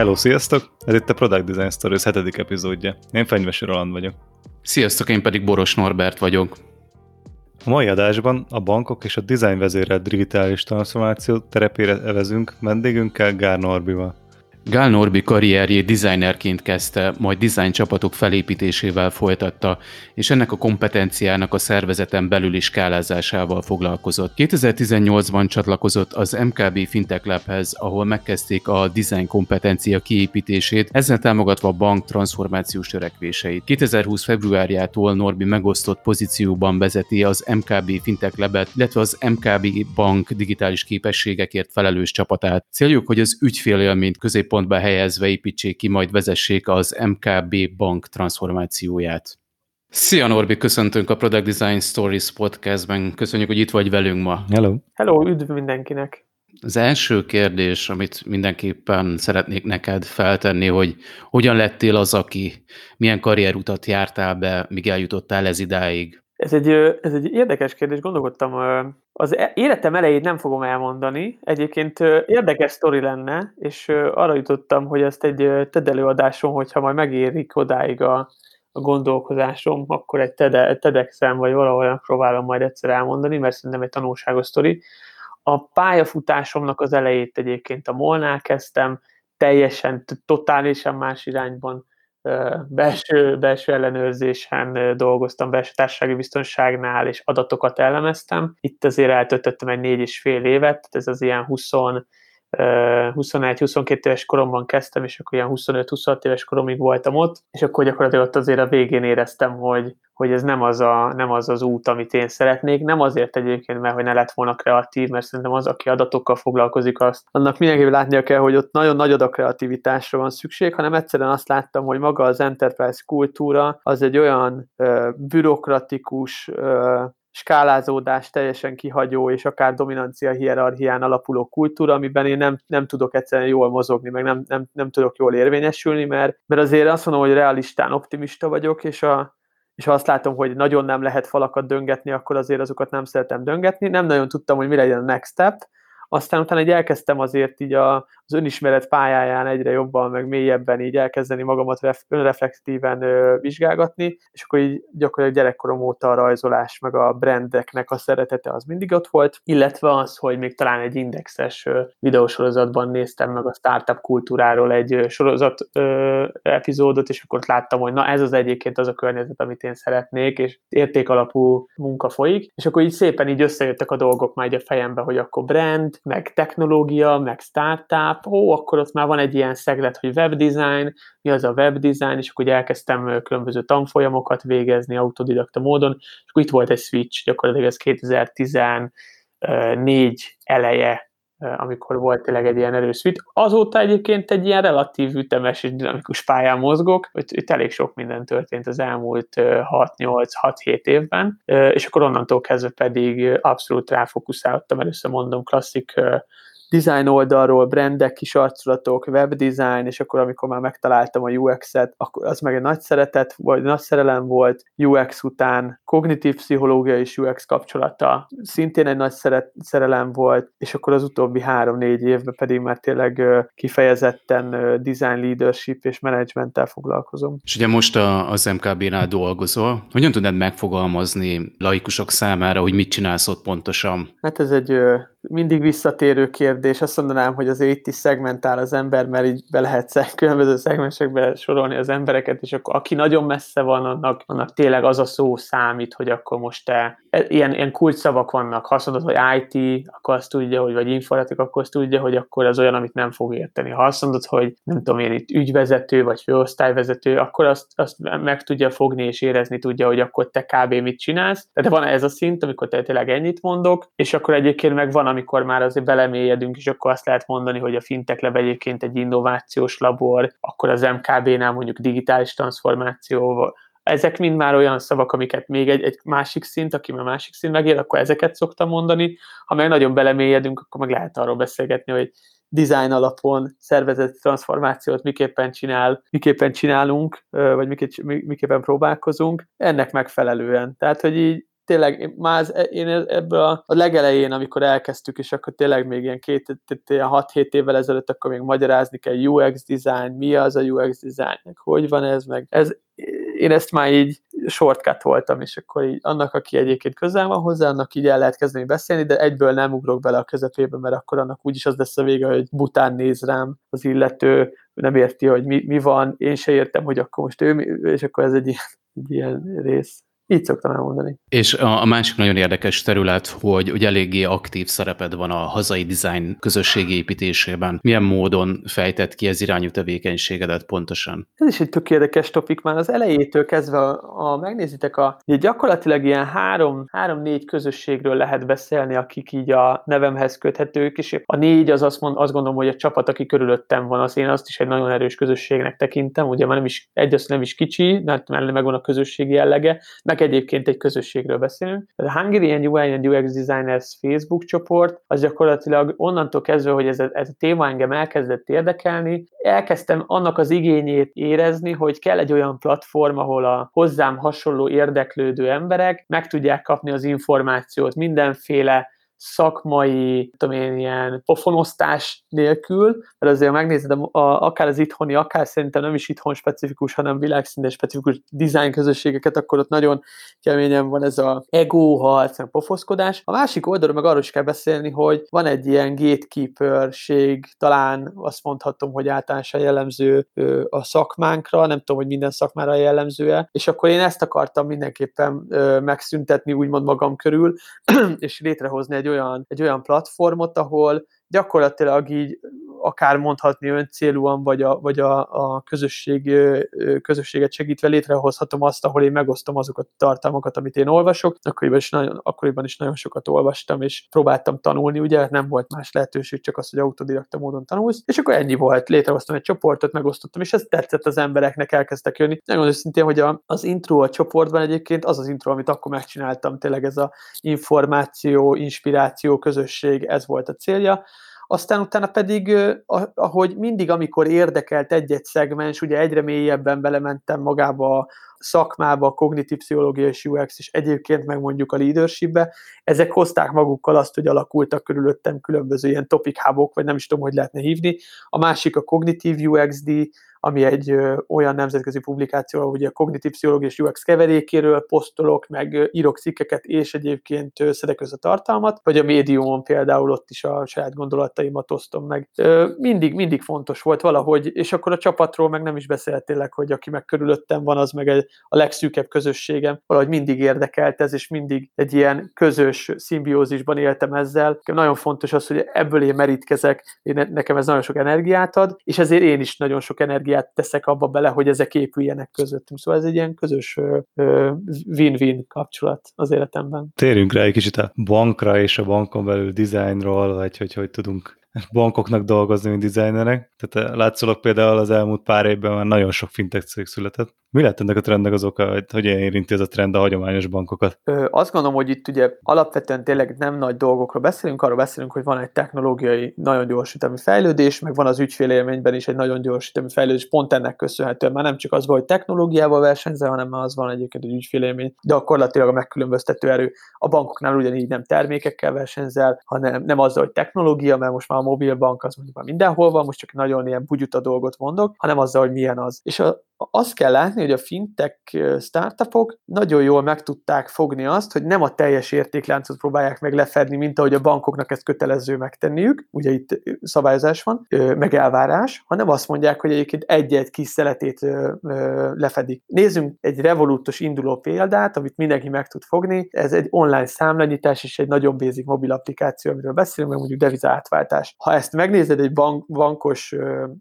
Hello, sziasztok! Ez itt a Product Design Stories hetedik epizódja. Én Fenyvesi Roland vagyok. Sziasztok, én pedig Boros Norbert vagyok. A mai adásban a bankok és a design vezérelt digitális transformáció terepére evezünk vendégünkkel Gár Norbival. Gál Norbi karrierjét designerként kezdte, majd design csapatok felépítésével folytatta, és ennek a kompetenciának a szervezeten belüli skálázásával foglalkozott. 2018-ban csatlakozott az MKB Fintech Labhez, ahol megkezdték a design kompetencia kiépítését, ezzel támogatva a bank transformációs törekvéseit. 2020 februárjától Norbi megosztott pozícióban vezeti az MKB Fintech Labet, illetve az MKB Bank digitális képességekért felelős csapatát. Céljuk, hogy az ügyfélélményt közép középpontba helyezve építsék ki, majd vezessék az MKB bank transformációját. Szia Norbi, köszöntünk a Product Design Stories podcastben. Köszönjük, hogy itt vagy velünk ma. Hello. Hello, üdv mindenkinek. Az első kérdés, amit mindenképpen szeretnék neked feltenni, hogy hogyan lettél az, aki milyen karrierutat jártál be, míg eljutottál ez idáig? Ez egy, ez egy érdekes kérdés, gondolkodtam, az e, életem elejét nem fogom elmondani, egyébként érdekes sztori lenne, és arra jutottam, hogy ezt egy TED előadáson, hogyha majd megérik odáig a, a gondolkozásom, akkor egy TEDx-en vagy valahol próbálom majd egyszer elmondani, mert szerintem egy tanulságos sztori. A pályafutásomnak az elejét egyébként a Molnál kezdtem, teljesen, totálisan más irányban belső, belső ellenőrzésen dolgoztam, belső társasági biztonságnál, és adatokat elemeztem. Itt azért eltöltöttem egy négy és fél évet, ez az ilyen 20 21-22 éves koromban kezdtem, és akkor ilyen 25-26 éves koromig voltam ott, és akkor gyakorlatilag ott azért a végén éreztem, hogy, hogy ez nem az, a, nem az az út, amit én szeretnék. Nem azért egyébként, mert hogy ne lett volna kreatív, mert szerintem az, aki adatokkal foglalkozik, azt annak mindenképpen látnia kell, hogy ott nagyon nagy a kreativitásra van szükség, hanem egyszerűen azt láttam, hogy maga az enterprise kultúra az egy olyan ö, bürokratikus, ö, skálázódás teljesen kihagyó, és akár dominancia hierarchián alapuló kultúra, amiben én nem, nem tudok egyszerűen jól mozogni, meg nem, nem, nem tudok jól érvényesülni, mert, mert azért azt mondom, hogy realistán optimista vagyok, és a, és ha azt látom, hogy nagyon nem lehet falakat döngetni, akkor azért azokat nem szeretem döngetni. Nem nagyon tudtam, hogy mi legyen a next step, aztán utána egy elkezdtem azért így a, az önismeret pályáján egyre jobban, meg mélyebben így elkezdeni magamat ref, önreflektíven vizsgálgatni, és akkor így gyakorlatilag gyerekkorom óta a rajzolás, meg a brandeknek a szeretete az mindig ott volt, illetve az, hogy még talán egy indexes videósorozatban néztem meg a startup kultúráról egy sorozat epizódot, és akkor láttam, hogy na ez az egyébként az a környezet, amit én szeretnék, és értékalapú munka folyik, és akkor így szépen így összejöttek a dolgok már a fejembe, hogy akkor brand, meg technológia, meg startup, ó, akkor ott már van egy ilyen szeglet, hogy webdesign, mi az a webdesign, és akkor elkezdtem különböző tanfolyamokat végezni autodidakta módon, és akkor itt volt egy switch, gyakorlatilag ez 2014 eleje amikor volt tényleg egy ilyen erős switch. Azóta egyébként egy ilyen relatív ütemes és dinamikus pályán mozgok, hogy itt elég sok minden történt az elmúlt 6-8-6-7 évben, és akkor onnantól kezdve pedig abszolút ráfokuszáltam, először mondom klasszik design oldalról, brandek, kis arculatok, webdesign, és akkor amikor már megtaláltam a UX-et, akkor az meg egy nagy szeretet, vagy nagy szerelem volt, UX után kognitív pszichológia és UX kapcsolata szintén egy nagy szeret, szerelem volt, és akkor az utóbbi három-négy évben pedig már tényleg kifejezetten design leadership és managementtel foglalkozom. És ugye most a, az MKB-nál dolgozol, hogyan tudnád megfogalmazni laikusok számára, hogy mit csinálsz ott pontosan? Hát ez egy mindig visszatérő kérdés. Azt mondanám, hogy az itt is szegmentál az ember, mert így be lehet különböző szegmensekbe sorolni az embereket, és akkor aki nagyon messze van, annak, annak tényleg az a szó számít, hogy akkor most te, ilyen, ilyen kulcsszavak vannak. Ha azt mondod, hogy IT, akkor azt tudja, hogy vagy informatik, akkor azt tudja, hogy akkor az olyan, amit nem fog érteni. Ha azt mondod, hogy nem tudom én itt ügyvezető, vagy főosztályvezető, akkor azt, azt meg tudja fogni és érezni tudja, hogy akkor te kb. mit csinálsz. Tehát van ez a szint, amikor te tényleg ennyit mondok, és akkor egyébként meg van amikor már azért belemélyedünk, és akkor azt lehet mondani, hogy a Fintech Lab egyébként egy innovációs labor, akkor az MKB-nál mondjuk digitális transformáció, ezek mind már olyan szavak, amiket még egy, egy másik szint, aki már másik szint megér, akkor ezeket szoktam mondani. Ha meg nagyon belemélyedünk, akkor meg lehet arról beszélgetni, hogy design alapon szervezett transformációt miképpen csinál, miképpen csinálunk, vagy miképpen próbálkozunk, ennek megfelelően. Tehát, hogy így tényleg már az, én ebből a, a legelején, amikor elkezdtük, és akkor tényleg még ilyen két, 6-7 évvel ezelőtt, akkor még magyarázni kell UX design, mi az a UX design, hogy van ez, meg ez, én ezt már így shortcut voltam, és akkor így annak, aki egyébként közel van hozzá, annak így el lehet kezdeni beszélni, de egyből nem ugrok bele a közepébe, mert akkor annak úgyis az lesz a vége, hogy bután néz rám az illető, nem érti, hogy mi, mi van, én se értem, hogy akkor most ő, és akkor ez egy ilyen, egy ilyen rész. Így szoktam elmondani. És a, a másik nagyon érdekes terület, hogy, hogy eléggé aktív szereped van a hazai design közösségi építésében. Milyen módon fejtett ki ez irányú tevékenységedet pontosan? Ez is egy tök érdekes topik már az elejétől kezdve, a, a megnézitek, a, gyakorlatilag ilyen három, három-négy közösségről lehet beszélni, akik így a nevemhez köthetők, és a négy az azt, mond, azt gondolom, hogy a csapat, aki körülöttem van, az én azt is egy nagyon erős közösségnek tekintem, ugye már nem is, egy az nem is kicsi, mert mellé megvan a közösségi jellege, meg csak egyébként egy közösségről beszélünk. A Hungarian UI and UX Designers Facebook csoport, az gyakorlatilag onnantól kezdve, hogy ez a, ez a téma engem elkezdett érdekelni, elkezdtem annak az igényét érezni, hogy kell egy olyan platform, ahol a hozzám hasonló érdeklődő emberek meg tudják kapni az információt mindenféle szakmai, tudom én, ilyen pofonosztás nélkül, mert azért megnézed, a, a, akár az itthoni, akár szerintem nem is itthon specifikus, hanem világszinten specifikus design közösségeket, akkor ott nagyon keményen van ez a ego harc, a pofoszkodás. A másik oldalról meg arról is kell beszélni, hogy van egy ilyen gatekeeperség, talán azt mondhatom, hogy általánosan jellemző a szakmánkra, nem tudom, hogy minden szakmára jellemző és akkor én ezt akartam mindenképpen megszüntetni, úgymond magam körül, és létrehozni egy olyan, egy olyan platformot, ahol gyakorlatilag így akár mondhatni öncélúan, vagy a, vagy a, a közösség, közösséget segítve létrehozhatom azt, ahol én megosztom azokat a tartalmakat, amit én olvasok. Akkoriban is nagyon, akkoriban is nagyon sokat olvastam, és próbáltam tanulni, ugye? Nem volt más lehetőség, csak az, hogy autodidakta módon tanulsz, és akkor ennyi volt, létrehoztam egy csoportot, megosztottam, és ez tetszett az embereknek, elkezdtek jönni. Nagyon őszintén, hogy a, az intro a csoportban egyébként az az intro, amit akkor megcsináltam, tényleg ez a információ, inspiráció, közösség, ez volt a célja aztán utána pedig, ahogy mindig, amikor érdekelt egy-egy szegmens, ugye egyre mélyebben belementem magába a szakmába, a kognitív pszichológia és UX, és egyébként meg mondjuk a leadershipbe, ezek hozták magukkal azt, hogy alakultak körülöttem különböző ilyen topic hubok, vagy nem is tudom, hogy lehetne hívni. A másik a kognitív UXD, ami egy olyan nemzetközi publikáció, ahol a kognitív pszichológia és UX keverékéről posztolok, meg írok cikkeket, és egyébként szedek össze tartalmat, vagy a médiumon például ott is a saját gondolataimat osztom meg. Mindig, mindig fontos volt valahogy, és akkor a csapatról meg nem is beszéltélek, hogy aki meg körülöttem van, az meg egy, a legszűkebb közösségem, valahogy mindig érdekelt ez, és mindig egy ilyen közös szimbiózisban éltem ezzel. Nagyon fontos az, hogy ebből én merítkezek, én, nekem ez nagyon sok energiát ad, és ezért én is nagyon sok energiát energiát teszek abba bele, hogy ezek épüljenek közöttünk. Szóval ez egy ilyen közös win-win kapcsolat az életemben. Térjünk rá egy kicsit a bankra és a bankon belül dizájnról, vagy hogy hogy tudunk bankoknak dolgozni, mint designerek. Tehát látszólag például az elmúlt pár évben már nagyon sok fintech cég született. Mi lett ennek a trendnek az oka, hogy hogyan érinti ez a trend a hagyományos bankokat? Ö, azt gondolom, hogy itt ugye alapvetően tényleg nem nagy dolgokról beszélünk, arról beszélünk, hogy van egy technológiai nagyon gyors ütemű fejlődés, meg van az ügyfélélményben is egy nagyon gyors ütemű fejlődés, pont ennek köszönhetően már nem csak az van, hogy technológiával versenyzel, hanem már az van egyébként egy ügyfélélmény, gyakorlatilag a megkülönböztető erő. A bankoknál ugyanígy nem termékekkel versenyzel, hanem nem azzal, hogy technológia, mert most már mobilbank az mondjuk már mindenhol van, most csak nagyon ilyen bugyuta dolgot mondok, hanem azzal, hogy milyen az. És a, azt kell látni, hogy a fintech startupok nagyon jól meg tudták fogni azt, hogy nem a teljes értékláncot próbálják meg lefedni, mint ahogy a bankoknak ezt kötelező megtenniük, ugye itt szabályozás van, meg elvárás, hanem azt mondják, hogy egyébként egy-egy kis szeletét lefedik. Nézzünk egy revolútos induló példát, amit mindenki meg tud fogni. Ez egy online számlanyítás és egy nagyon basic mobil applikáció, amiről beszélünk, meg mondjuk deviza átváltás. Ha ezt megnézed egy bank, bankos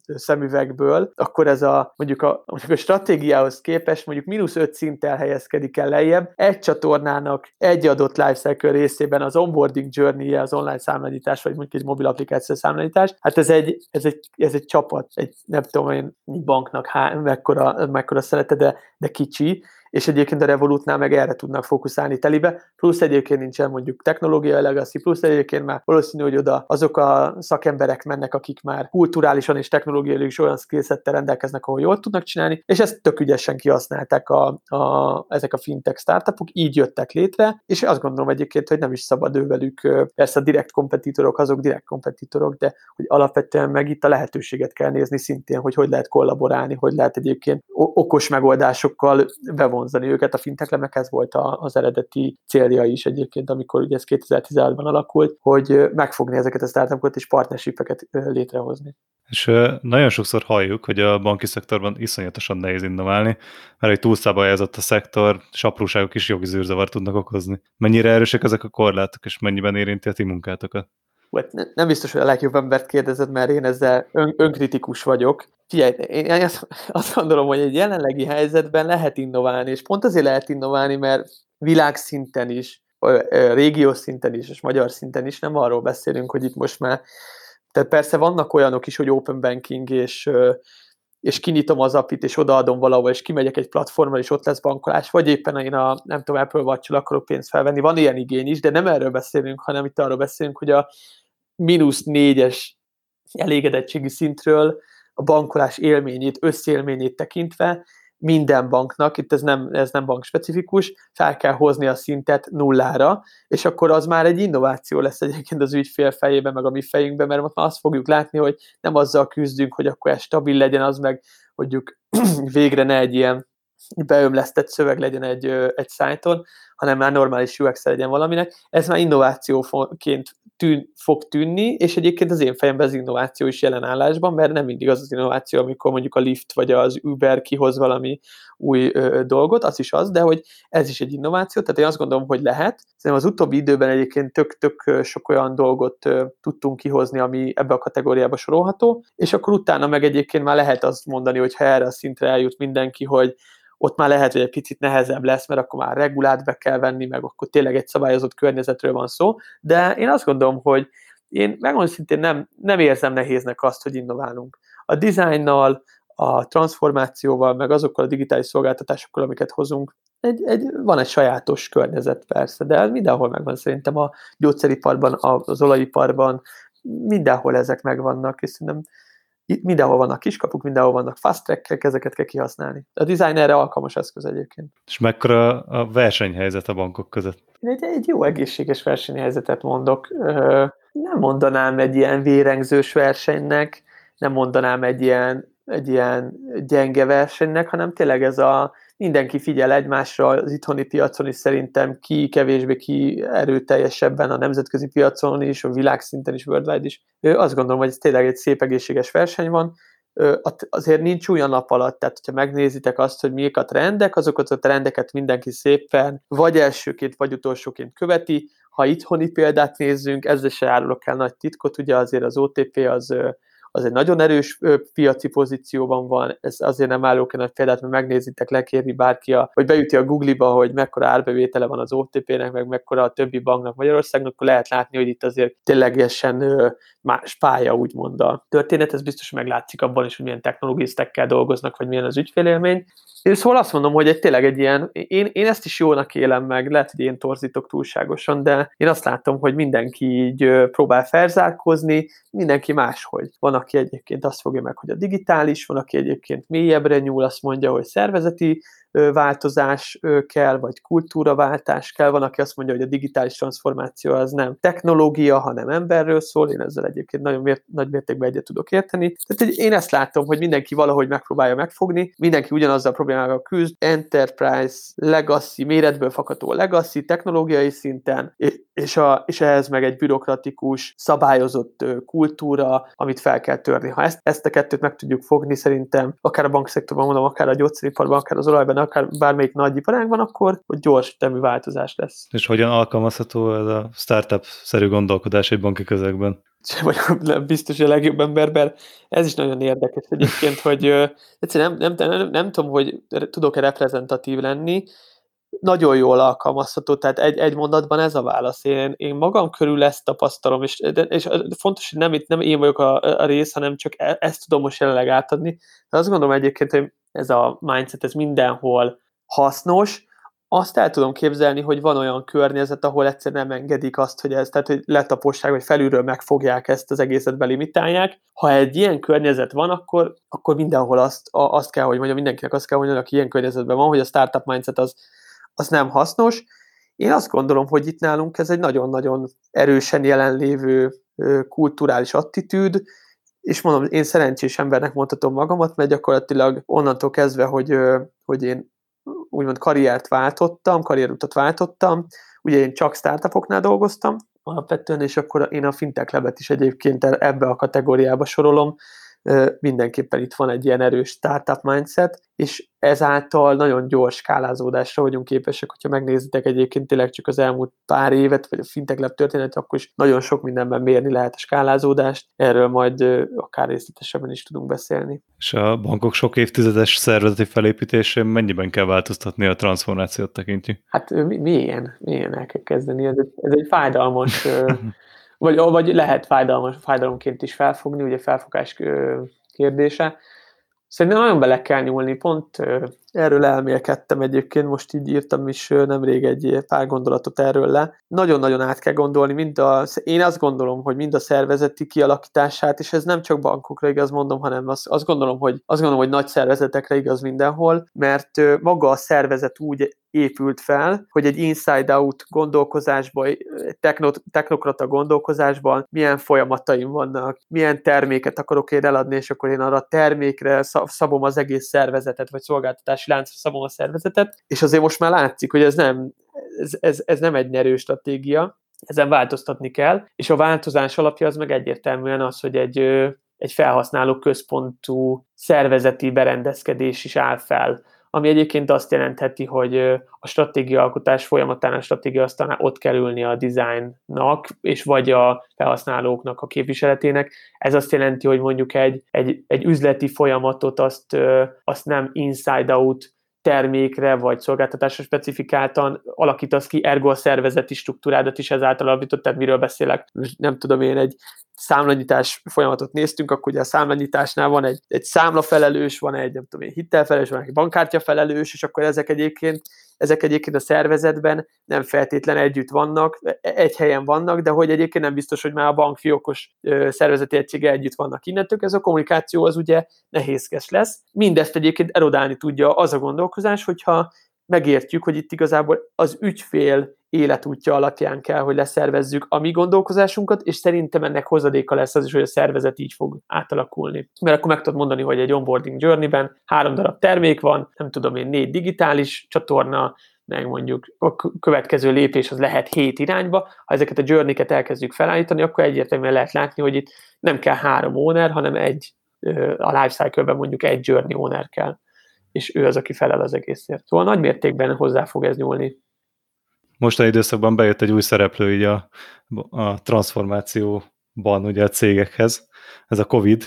szemüvegből, akkor ez a mondjuk a, a stratégiához képest mondjuk mínusz 5 szinttel helyezkedik el lejjebb, egy csatornának egy adott lifecycle részében az onboarding journey az online számlányítás, vagy mondjuk egy mobil applikáció számlányítás, hát ez egy, ez egy, ez egy csapat, egy nem tudom én, banknak há, mekkora, mekkora szerete, de, de kicsi, és egyébként a Revolutnál meg erre tudnak fókuszálni telibe, plusz egyébként nincsen mondjuk technológia legacy, plusz egyébként már valószínű, hogy oda azok a szakemberek mennek, akik már kulturálisan és technológiailag is olyan skillsettel rendelkeznek, ahol jól tudnak csinálni, és ezt tök ügyesen kihasználták a, a, ezek a fintech startupok, így jöttek létre, és azt gondolom egyébként, hogy nem is szabad ővelük, persze a direkt kompetitorok azok direkt kompetitorok, de hogy alapvetően meg itt a lehetőséget kell nézni szintén, hogy hogy lehet kollaborálni, hogy lehet egyébként okos megoldásokkal bevonzani őket. A finteklemek ez volt az eredeti célja is egyébként, amikor ugye ez 2016-ban alakult, hogy megfogni ezeket a startupokat és partnershipeket létrehozni. És nagyon sokszor halljuk, hogy a banki szektorban iszonyatosan nehéz innoválni, mert egy túlszabályozott a szektor, és apróságok is jogi zűrzavart tudnak okozni. Mennyire erősek ezek a korlátok, és mennyiben érinti a ti munkátokat? Hát nem biztos, hogy a legjobb embert kérdezed, mert én ezzel ön, önkritikus vagyok. Figyelj, én azt, azt gondolom, hogy egy jelenlegi helyzetben lehet innoválni, és pont azért lehet innoválni, mert világszinten is, régiós szinten is, és magyar szinten is nem arról beszélünk, hogy itt most már tehát persze vannak olyanok is, hogy open banking, és, és kinyitom az apit, és odaadom valahol, és kimegyek egy platformra, és ott lesz bankolás, vagy éppen én a, nem tudom, Apple watch akarok pénzt felvenni. Van ilyen igény is, de nem erről beszélünk, hanem itt arról beszélünk, hogy a mínusz négyes elégedettségi szintről a bankolás élményét, összélményét tekintve minden banknak, itt ez nem, ez nem bank specifikus, fel kell hozni a szintet nullára, és akkor az már egy innováció lesz egyébként az ügyfél fejében, meg a mi fejünkben, mert most már azt fogjuk látni, hogy nem azzal küzdünk, hogy akkor ez stabil legyen, az meg mondjuk végre ne egy ilyen beömlesztett szöveg legyen egy, egy szájton, hanem már normális UX legyen valaminek. Ez már innovációként tűn, fog tűnni, és egyébként az én fejemben az innováció is jelen állásban, mert nem mindig az az innováció, amikor mondjuk a Lyft vagy az Uber kihoz valami új ö, dolgot, az is az, de hogy ez is egy innováció, tehát én azt gondolom, hogy lehet. Szerintem az utóbbi időben egyébként tök-tök sok olyan dolgot ö, tudtunk kihozni, ami ebbe a kategóriába sorolható, és akkor utána meg egyébként már lehet azt mondani, hogy ha erre a szintre eljut mindenki, hogy ott már lehet, hogy egy picit nehezebb lesz, mert akkor már regulát be kell venni, meg akkor tényleg egy szabályozott környezetről van szó, de én azt gondolom, hogy én megmondom szintén nem, nem érzem nehéznek azt, hogy innoválunk. A dizájnnal, a transformációval, meg azokkal a digitális szolgáltatásokkal, amiket hozunk, egy, egy, van egy sajátos környezet persze, de mindenhol megvan szerintem a gyógyszeriparban, az olajiparban, mindenhol ezek megvannak, és szerintem mindenhol vannak kiskapuk, mindenhol vannak fast track ezeket kell kihasználni. A design erre alkalmas eszköz egyébként. És mekkora a versenyhelyzet a bankok között? Én egy, egy jó egészséges versenyhelyzetet mondok. Nem mondanám egy ilyen vérengzős versenynek, nem mondanám egy ilyen, egy ilyen gyenge versenynek, hanem tényleg ez a mindenki figyel egymásra az itthoni piacon is szerintem ki kevésbé ki erőteljesebben a nemzetközi piacon is, a világszinten is, worldwide is. Azt gondolom, hogy ez tényleg egy szép egészséges verseny van, azért nincs olyan nap alatt, tehát hogyha megnézitek azt, hogy mik a trendek, azokat a trendeket mindenki szépen vagy elsőként, vagy utolsóként követi. Ha itthoni példát nézzünk, ezzel se árulok el nagy titkot, ugye azért az OTP az az egy nagyon erős piaci pozícióban van, ez azért nem állok egy példát, mert megnézitek, lekérni bárki, a, vagy beüti a Google-ba, hogy mekkora árbevétele van az OTP-nek, meg mekkora a többi banknak Magyarországnak, akkor lehet látni, hogy itt azért ténylegesen más pálya, úgymond a történet, ez biztos meglátszik abban is, hogy milyen technológisztekkel dolgoznak, vagy milyen az ügyfélélmény. Én szóval azt mondom, hogy egy tényleg egy ilyen, én, én ezt is jónak élem meg, lehet, hogy én torzítok túlságosan, de én azt látom, hogy mindenki így próbál felzárkózni, mindenki máshogy. Van, aki egyébként azt fogja meg, hogy a digitális, van, aki egyébként mélyebbre nyúl, azt mondja, hogy szervezeti változás kell, vagy kultúraváltás kell. Van, aki azt mondja, hogy a digitális transformáció az nem technológia, hanem emberről szól. Én ezzel egyébként nagyon mért, nagy mértékben egyet tudok érteni. Tehát én ezt látom, hogy mindenki valahogy megpróbálja megfogni, mindenki ugyanazzal a problémával küzd, enterprise, legacy, méretből fakadó legacy, technológiai szinten, és, a, és ehhez meg egy bürokratikus, szabályozott kultúra, amit fel kell törni. Ha ezt, ezt a kettőt meg tudjuk fogni, szerintem akár a bankszektorban mondom, akár a gyógyszeriparban, akár az olajban, akár bármelyik nagy iparágban, akkor hogy gyors temű változás lesz. És hogyan alkalmazható ez a startup-szerű gondolkodás egy banki közegben? Vagy biztos, hogy a legjobb emberben. Ez is nagyon érdekes egyébként, hogy egyszerűen nem, nem, nem, nem tudom, hogy tudok-e reprezentatív lenni, nagyon jól alkalmazható, tehát egy, egy mondatban ez a válasz. Én, én magam körül ezt tapasztalom, és, de, és fontos, hogy nem, itt nem én vagyok a, a rész, hanem csak e, ezt tudom most jelenleg átadni. De azt gondolom egyébként, hogy ez a mindset, ez mindenhol hasznos, azt el tudom képzelni, hogy van olyan környezet, ahol egyszerűen nem engedik azt, hogy ez, tehát hogy letapossák, vagy felülről megfogják ezt az egészet, belimitálják. Ha egy ilyen környezet van, akkor, akkor mindenhol azt, azt kell, hogy mondjam, mindenkinek azt kell, hogy aki ilyen környezetben van, hogy a startup mindset az, az nem hasznos. Én azt gondolom, hogy itt nálunk ez egy nagyon-nagyon erősen jelenlévő kulturális attitűd, és mondom, én szerencsés embernek mondhatom magamat, mert gyakorlatilag onnantól kezdve, hogy, hogy én úgymond karriert váltottam, karrierutat váltottam, ugye én csak startupoknál dolgoztam alapvetően, és akkor én a Fintech Labet is egyébként ebbe a kategóriába sorolom, mindenképpen itt van egy ilyen erős startup mindset, és ezáltal nagyon gyors skálázódásra vagyunk képesek, hogyha megnézitek egyébként tényleg csak az elmúlt pár évet, vagy a Fintech Lab történet, akkor is nagyon sok mindenben mérni lehet a skálázódást, erről majd akár részletesebben is tudunk beszélni. És a bankok sok évtizedes szervezeti felépítésén mennyiben kell változtatni a transformációt tekintjük? Hát milyen, milyen el kell kezdeni, ez egy, ez egy fájdalmas vagy, vagy lehet fájdalmas, fájdalomként is felfogni, ugye felfogás kérdése. Szerintem nagyon bele kell nyúlni, pont erről elmélkedtem egyébként, most így írtam is nemrég egy pár gondolatot erről le. Nagyon-nagyon át kell gondolni, mind a, én azt gondolom, hogy mind a szervezeti kialakítását, és ez nem csak bankokra igaz mondom, hanem azt, azt gondolom, hogy azt gondolom, hogy nagy szervezetekre igaz mindenhol, mert maga a szervezet úgy épült fel, hogy egy inside-out gondolkozásban, techno, technokrata gondolkozásban milyen folyamataim vannak, milyen terméket akarok én eladni, és akkor én arra a termékre szabom az egész szervezetet, vagy szolgáltatási láncra szabom a szervezetet, és azért most már látszik, hogy ez nem, ez, ez, ez nem egy nyerő stratégia, ezen változtatni kell, és a változás alapja az meg egyértelműen az, hogy egy, egy felhasználó központú szervezeti berendezkedés is áll fel ami egyébként azt jelentheti, hogy a stratégiaalkotás folyamatán a stratégia aztán ott kell ülni a designnak, és vagy a felhasználóknak a képviseletének. Ez azt jelenti, hogy mondjuk egy, egy, egy üzleti folyamatot azt, azt nem inside-out termékre vagy szolgáltatásra specifikáltan alakítasz ki, ergo a szervezeti struktúrádat is ezáltal alapított, tehát miről beszélek, nem tudom én, egy számlanyítás folyamatot néztünk, akkor ugye a számlanyításnál van egy, egy számlafelelős, van egy, nem tudom én, hitelfelelős, van egy bankkártya felelős, és akkor ezek egyébként, ezek egyébként a szervezetben nem feltétlen együtt vannak, egy helyen vannak, de hogy egyébként nem biztos, hogy már a bankfiókos szervezeti egysége együtt vannak innentől, ez a kommunikáció az ugye nehézkes lesz. Mindezt egyébként erodálni tudja az a gondolkozás, hogyha megértjük, hogy itt igazából az ügyfél életútja alapján kell, hogy leszervezzük a mi gondolkozásunkat, és szerintem ennek hozadéka lesz az is, hogy a szervezet így fog átalakulni. Mert akkor meg tudod mondani, hogy egy onboarding journey-ben három darab termék van, nem tudom én, négy digitális csatorna, meg mondjuk a következő lépés az lehet hét irányba. Ha ezeket a journey-ket elkezdjük felállítani, akkor egyértelműen lehet látni, hogy itt nem kell három owner, hanem egy a lifecycle-ben mondjuk egy journey owner kell és ő az, aki felel az egészért. Szóval nagy mértékben hozzá fog ez nyúlni. Mostani időszakban bejött egy új szereplő így a, a transformációban ugye a cégekhez, ez a Covid.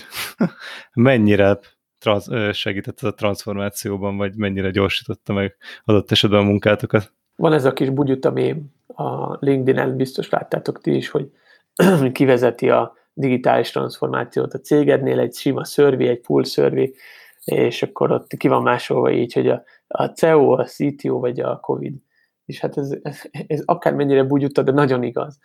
mennyire trans, segített a transformációban, vagy mennyire gyorsította meg adott esetben a munkátokat? Van ez a kis bugyuta mém a LinkedIn-en, biztos láttátok ti is, hogy kivezeti a digitális transformációt a cégednél, egy sima szörvi, egy full szörvi, és akkor ott ki van másolva így, hogy a, a CEO, a CTO vagy a COVID. És hát ez, ez, ez akármennyire bugyutta, de nagyon igaz.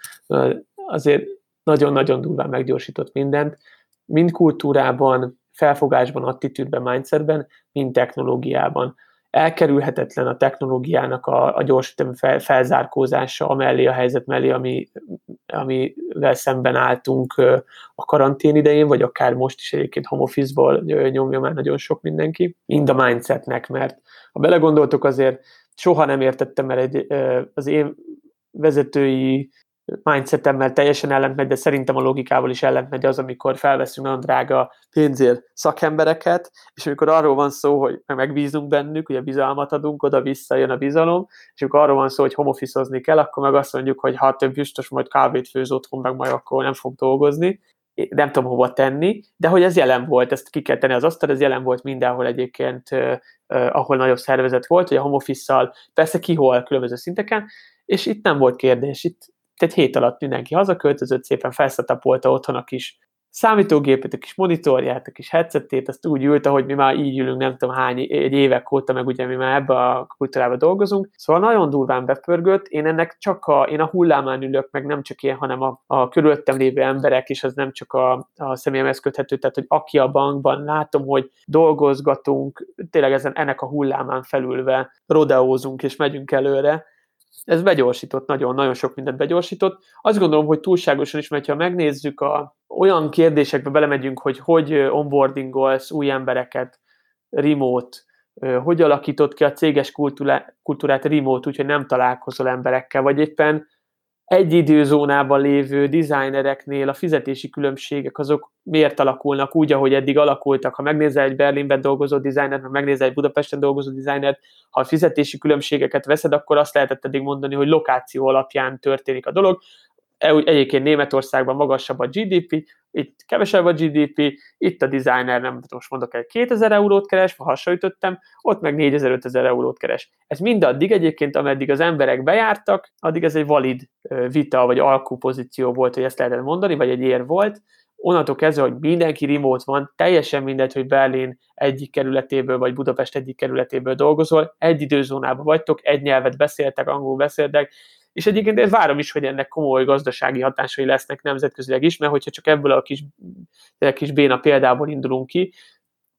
Azért nagyon-nagyon durván meggyorsított mindent, mind kultúrában, felfogásban, attitűdben, mindsetben, mind technológiában elkerülhetetlen a technológiának a, a gyors fel, felzárkózása amellé a helyzet mellé, ami, amivel szemben álltunk a karantén idején, vagy akár most is egyébként home office-ból nyomja már nagyon sok mindenki, mind a mindsetnek, mert ha belegondoltok azért, soha nem értettem el egy, az én vezetői mindsetemmel teljesen ellentmegy, de szerintem a logikával is ellentmegy az, amikor felveszünk nagyon drága pénzért szakembereket, és amikor arról van szó, hogy megbízunk bennük, ugye bizalmat adunk, oda visszajön a bizalom, és amikor arról van szó, hogy home kell, akkor meg azt mondjuk, hogy ha több biztos majd kávét főz otthon, meg majd akkor nem fog dolgozni, nem tudom hova tenni, de hogy ez jelen volt, ezt ki kell tenni az asztal, ez jelen volt mindenhol egyébként, ahol nagyobb szervezet volt, hogy a home office persze kihol különböző szinteken, és itt nem volt kérdés, itt egy hét alatt mindenki hazaköltözött, szépen felszetapolta otthon a kis számítógépet, a kis monitorját, a kis headsetét, azt úgy ült, ahogy mi már így ülünk, nem tudom hány egy évek óta, meg ugye mi már ebbe a kultúrába dolgozunk. Szóval nagyon durván bepörgött, én ennek csak a, én a hullámán ülök, meg nem csak én, hanem a, a körülöttem lévő emberek, és az nem csak a, a személyemhez köthető, tehát hogy aki a bankban, látom, hogy dolgozgatunk, tényleg ezen, ennek a hullámán felülve rodeózunk és megyünk előre, ez begyorsított, nagyon-nagyon sok mindent begyorsított. Azt gondolom, hogy túlságosan is, mert ha megnézzük, a, olyan kérdésekbe belemegyünk, hogy hogy onboardingolsz új embereket remote, hogy alakított ki a céges kultúrát remote, úgyhogy nem találkozol emberekkel, vagy éppen egy időzónában lévő designereknél a fizetési különbségek azok miért alakulnak úgy, ahogy eddig alakultak. Ha megnézel egy Berlinben dolgozó designert, ha megnézel egy Budapesten dolgozó designert, ha a fizetési különbségeket veszed, akkor azt lehetett eddig mondani, hogy lokáció alapján történik a dolog. Egyébként Németországban magasabb a GDP, itt kevesebb a GDP, itt a designer, nem most mondok el, 2000 eurót keres, ha hasonlítottam, ott meg 4000-5000 eurót keres. Ez mindaddig egyébként, ameddig az emberek bejártak, addig ez egy valid vita vagy alkupozíció volt, hogy ezt lehetett mondani, vagy egy ér volt, onnantól kezdve, hogy mindenki remote van, teljesen mindegy, hogy Berlin egyik kerületéből, vagy Budapest egyik kerületéből dolgozol, egy időzónában vagytok, egy nyelvet beszéltek, angolul beszéltek, és egyébként én várom is, hogy ennek komoly gazdasági hatásai lesznek nemzetközileg is, mert hogyha csak ebből a kis, a kis béna példából indulunk ki,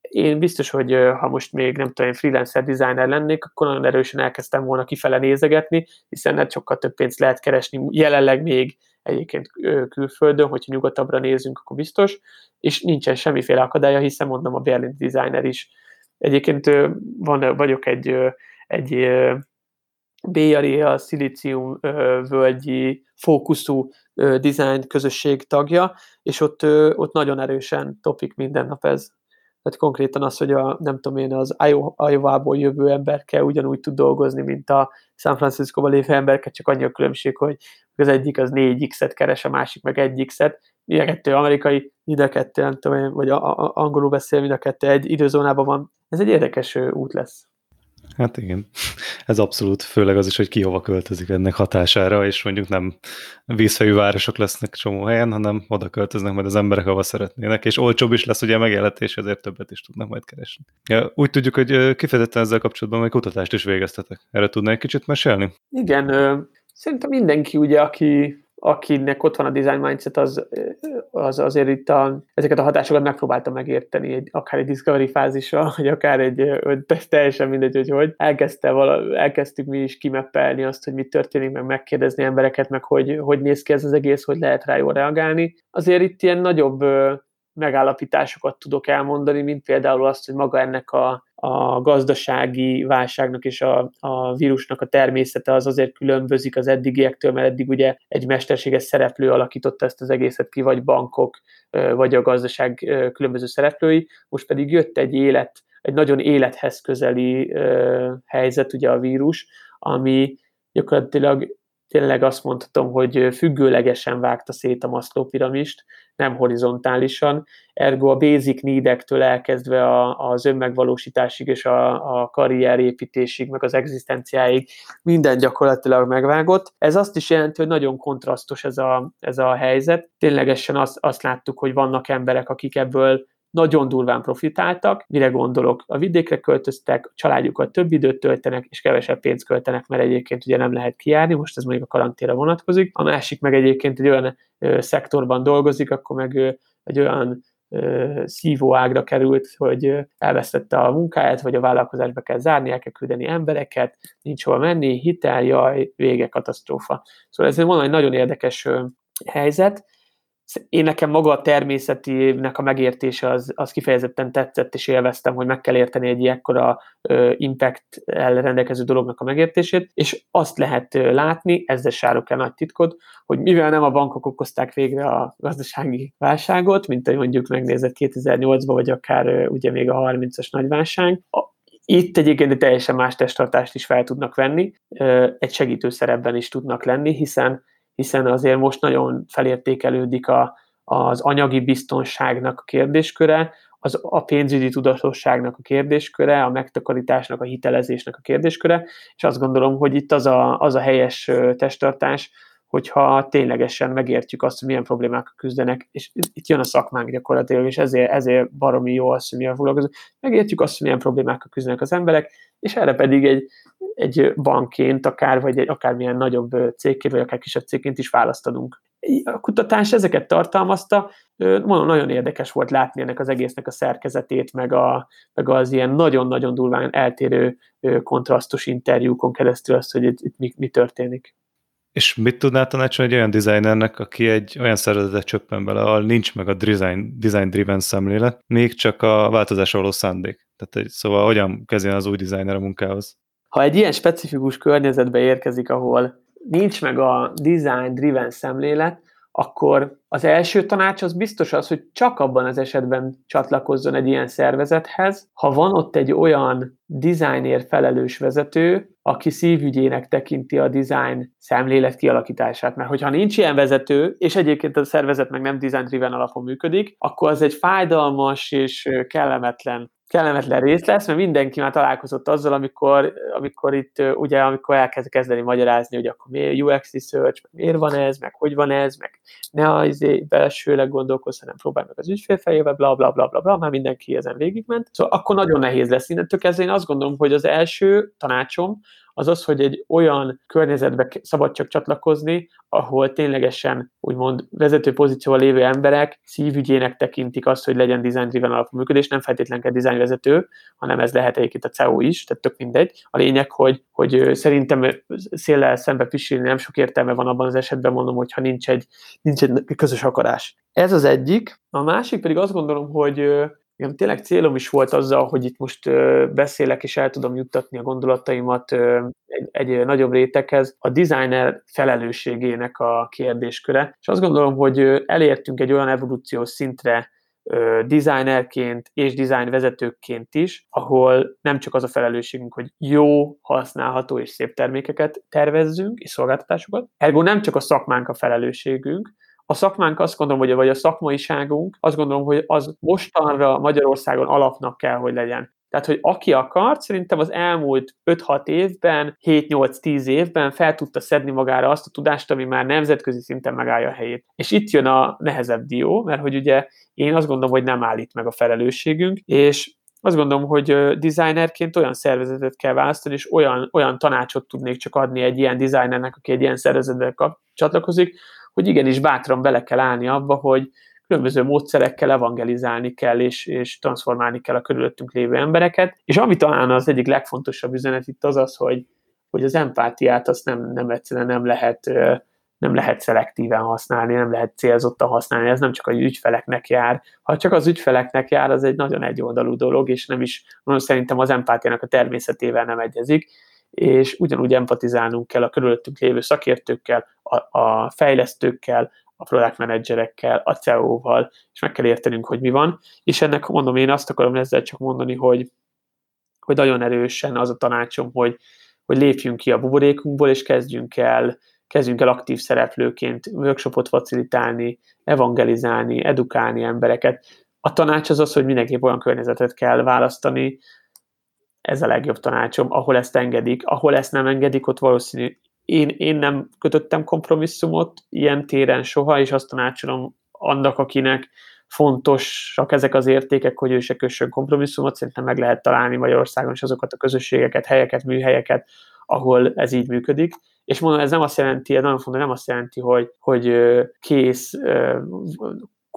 én biztos, hogy ha most még nem tudom, én freelancer designer lennék, akkor nagyon erősen elkezdtem volna kifele nézegetni, hiszen hát sokkal több pénzt lehet keresni jelenleg még egyébként külföldön, hogyha nyugatabbra nézünk, akkor biztos, és nincsen semmiféle akadálya, hiszen mondom, a Berlin designer is. Egyébként van, vagyok egy, egy Bay Area szilícium völgyi fókuszú design közösség tagja, és ott, ott nagyon erősen topik minden nap ez. Tehát konkrétan az, hogy a, nem tudom én, az Iowa-ból jövő emberke ugyanúgy tud dolgozni, mint a San Francisco-ban lévő emberke, csak annyi a különbség, hogy az egyik az 4x-et keres, a másik meg 1x-et, mind a kettő amerikai, mind a kettő, nem tudom én, vagy a, a, angolul beszél, mind a kettő egy időzónában van. Ez egy érdekes út lesz. Hát igen, ez abszolút, főleg az is, hogy ki hova költözik ennek hatására, és mondjuk nem vízfejű városok lesznek csomó helyen, hanem oda költöznek majd az emberek, ahova szeretnének, és olcsóbb is lesz ugye a megélhetés, ezért többet is tudnak majd keresni. Ja, úgy tudjuk, hogy kifejezetten ezzel kapcsolatban majd kutatást is végeztetek. Erre tudnál egy kicsit mesélni? Igen, szerintem mindenki ugye, aki akinek ott van a design mindset, az, az azért itt a, ezeket a hatásokat megpróbálta megérteni, egy, akár egy discovery fázisra, vagy akár egy, teljesen mindegy, hogy hogy. Elkezdte vala, elkezdtük mi is kimeppelni azt, hogy mi történik, meg megkérdezni embereket, meg hogy, hogy néz ki ez az egész, hogy lehet rá jól reagálni. Azért itt ilyen nagyobb megállapításokat tudok elmondani, mint például azt, hogy maga ennek a, a gazdasági válságnak és a, a vírusnak a természete az azért különbözik az eddigiektől, mert eddig ugye egy mesterséges szereplő alakította ezt az egészet ki, vagy bankok, vagy a gazdaság különböző szereplői, most pedig jött egy élet, egy nagyon élethez közeli helyzet, ugye a vírus, ami gyakorlatilag tényleg azt mondhatom, hogy függőlegesen vágta szét a Maslow piramist, nem horizontálisan, ergo a basic needektől elkezdve a, az önmegvalósításig és a, a karrierépítésig, meg az egzisztenciáig minden gyakorlatilag megvágott. Ez azt is jelenti, hogy nagyon kontrasztos ez a, ez a helyzet. Ténylegesen azt, azt láttuk, hogy vannak emberek, akik ebből nagyon durván profitáltak, mire gondolok, a vidékre költöztek, a családjukat több időt töltenek, és kevesebb pénzt költenek, mert egyébként ugye nem lehet kijárni, most ez mondjuk a karanténra vonatkozik. A másik meg egyébként egy olyan ö, szektorban dolgozik, akkor meg ö, egy olyan szívóágra került, hogy elvesztette a munkáját, vagy a vállalkozásba kell zárni, el kell küldeni embereket, nincs hol menni, hitel, jaj, vége, katasztrófa. Szóval ez van egy nagyon érdekes helyzet, én nekem maga a természetinek a megértése az, az kifejezetten tetszett, és élveztem, hogy meg kell érteni egy ilyekkora impact rendelkező dolognak a megértését, és azt lehet látni, ezzel sárok el nagy titkot, hogy mivel nem a bankok okozták végre a gazdasági válságot, mint ahogy mondjuk megnézett 2008-ban, vagy akár ugye még a 30-as nagyválság, a, itt egyébként egy teljesen más testtartást is fel tudnak venni, egy segítőszerepben is tudnak lenni, hiszen hiszen azért most nagyon felértékelődik a, az anyagi biztonságnak a kérdésköre, az a pénzügyi tudatosságnak a kérdésköre, a megtakarításnak, a hitelezésnek a kérdésköre, és azt gondolom, hogy itt az a, az a helyes testtartás, hogyha ténylegesen megértjük azt, hogy milyen problémákkal küzdenek, és itt jön a szakmánk gyakorlatilag, és ezért, ezért baromi jó az, hogy milyen foglalkozunk, megértjük azt, hogy milyen problémákkal küzdenek az emberek, és erre pedig egy, egy bankként akár, vagy egy akármilyen nagyobb cégként, vagy akár kisebb cégként is választanunk. A kutatás ezeket tartalmazta, mondom, nagyon érdekes volt látni ennek az egésznek a szerkezetét, meg, a, meg az ilyen nagyon-nagyon durván eltérő kontrasztos interjúkon keresztül azt, hogy itt, itt mi, mi történik. És mit tudnál tanácsolni egy olyan designernek, aki egy olyan szervezetet csöppen bele, ahol nincs meg a design, design driven szemlélet, még csak a változás való szándék? Tehát szóval hogyan kezdjen az új designer a munkához? Ha egy ilyen specifikus környezetbe érkezik, ahol nincs meg a design driven szemlélet, akkor az első tanács az biztos az, hogy csak abban az esetben csatlakozzon egy ilyen szervezethez, ha van ott egy olyan designért felelős vezető, aki szívügyének tekinti a design szemlélet kialakítását. Mert hogyha nincs ilyen vezető, és egyébként a szervezet meg nem design driven alapon működik, akkor az egy fájdalmas és kellemetlen kellemetlen rész lesz, mert mindenki már találkozott azzal, amikor, amikor itt ugye, amikor elkezd kezdeni magyarázni, hogy akkor miért UX research, meg miért van ez, meg hogy van ez, meg ne az belsőleg gondolkozz, hanem próbálj meg az ügyfél fejével, bla, bla, bla, bla, bla, már mindenki ezen végigment. Szóval akkor nagyon nehéz lesz innentől kezdve. Én azt gondolom, hogy az első tanácsom az az, hogy egy olyan környezetbe szabad csak csatlakozni, ahol ténylegesen úgymond vezető pozícióval lévő emberek szívügyének tekintik azt, hogy legyen design driven alapú működés, nem feltétlenül kell design vezető, hanem ez lehet egyébként a CEO is, tehát tök mindegy. A lényeg, hogy, hogy szerintem széllel szembe pisilni nem sok értelme van abban az esetben, mondom, hogyha nincs egy, nincs egy közös akarás. Ez az egyik. A másik pedig azt gondolom, hogy igen, tényleg célom is volt azzal, hogy itt most beszélek, és el tudom juttatni a gondolataimat egy, egy nagyobb réteghez, a designer felelősségének a kérdésköre. És azt gondolom, hogy elértünk egy olyan evolúciós szintre designerként és design vezetőként is, ahol nem csak az a felelősségünk, hogy jó, használható és szép termékeket tervezzünk, és szolgáltatásokat. Ergo nem csak a szakmánk a felelősségünk, a szakmánk azt gondolom, hogy vagy a szakmaiságunk, azt gondolom, hogy az mostanra Magyarországon alapnak kell, hogy legyen. Tehát, hogy aki akart, szerintem az elmúlt 5-6 évben, 7-8-10 évben fel tudta szedni magára azt a tudást, ami már nemzetközi szinten megállja a helyét. És itt jön a nehezebb dió, mert hogy ugye én azt gondolom, hogy nem állít meg a felelősségünk, és azt gondolom, hogy designerként olyan szervezetet kell választani, és olyan, olyan tanácsot tudnék csak adni egy ilyen designernek, aki egy ilyen szervezetbe kap, csatlakozik, hogy igenis bátran bele kell állni abba, hogy különböző módszerekkel evangelizálni kell, és, és transformálni kell a körülöttünk lévő embereket. És ami talán az egyik legfontosabb üzenet itt az az, hogy, hogy az empátiát azt nem, nem egyszerűen nem lehet, nem lehet szelektíven használni, nem lehet célzottan használni, ez nem csak a ügyfeleknek jár. Ha csak az ügyfeleknek jár, az egy nagyon egyoldalú dolog, és nem is, mondom, szerintem az empátiának a természetével nem egyezik és ugyanúgy empatizálnunk kell a körülöttünk lévő szakértőkkel, a, a fejlesztőkkel, a product managerekkel, a CEO-val, és meg kell értenünk, hogy mi van. És ennek mondom, én azt akarom ezzel csak mondani, hogy, hogy nagyon erősen az a tanácsom, hogy, hogy lépjünk ki a buborékunkból, és kezdjünk el, kezdjünk el aktív szereplőként workshopot facilitálni, evangelizálni, edukálni embereket. A tanács az az, hogy mindenképp olyan környezetet kell választani, ez a legjobb tanácsom, ahol ezt engedik, ahol ezt nem engedik, ott valószínű én, én nem kötöttem kompromisszumot ilyen téren soha, és azt tanácsolom annak, akinek fontosak ezek az értékek, hogy ő se kössön kompromisszumot, szerintem meg lehet találni Magyarországon is azokat a közösségeket, helyeket, műhelyeket, ahol ez így működik. És mondom, ez nem azt jelenti, nagyon fontos, nem azt jelenti, hogy, hogy kész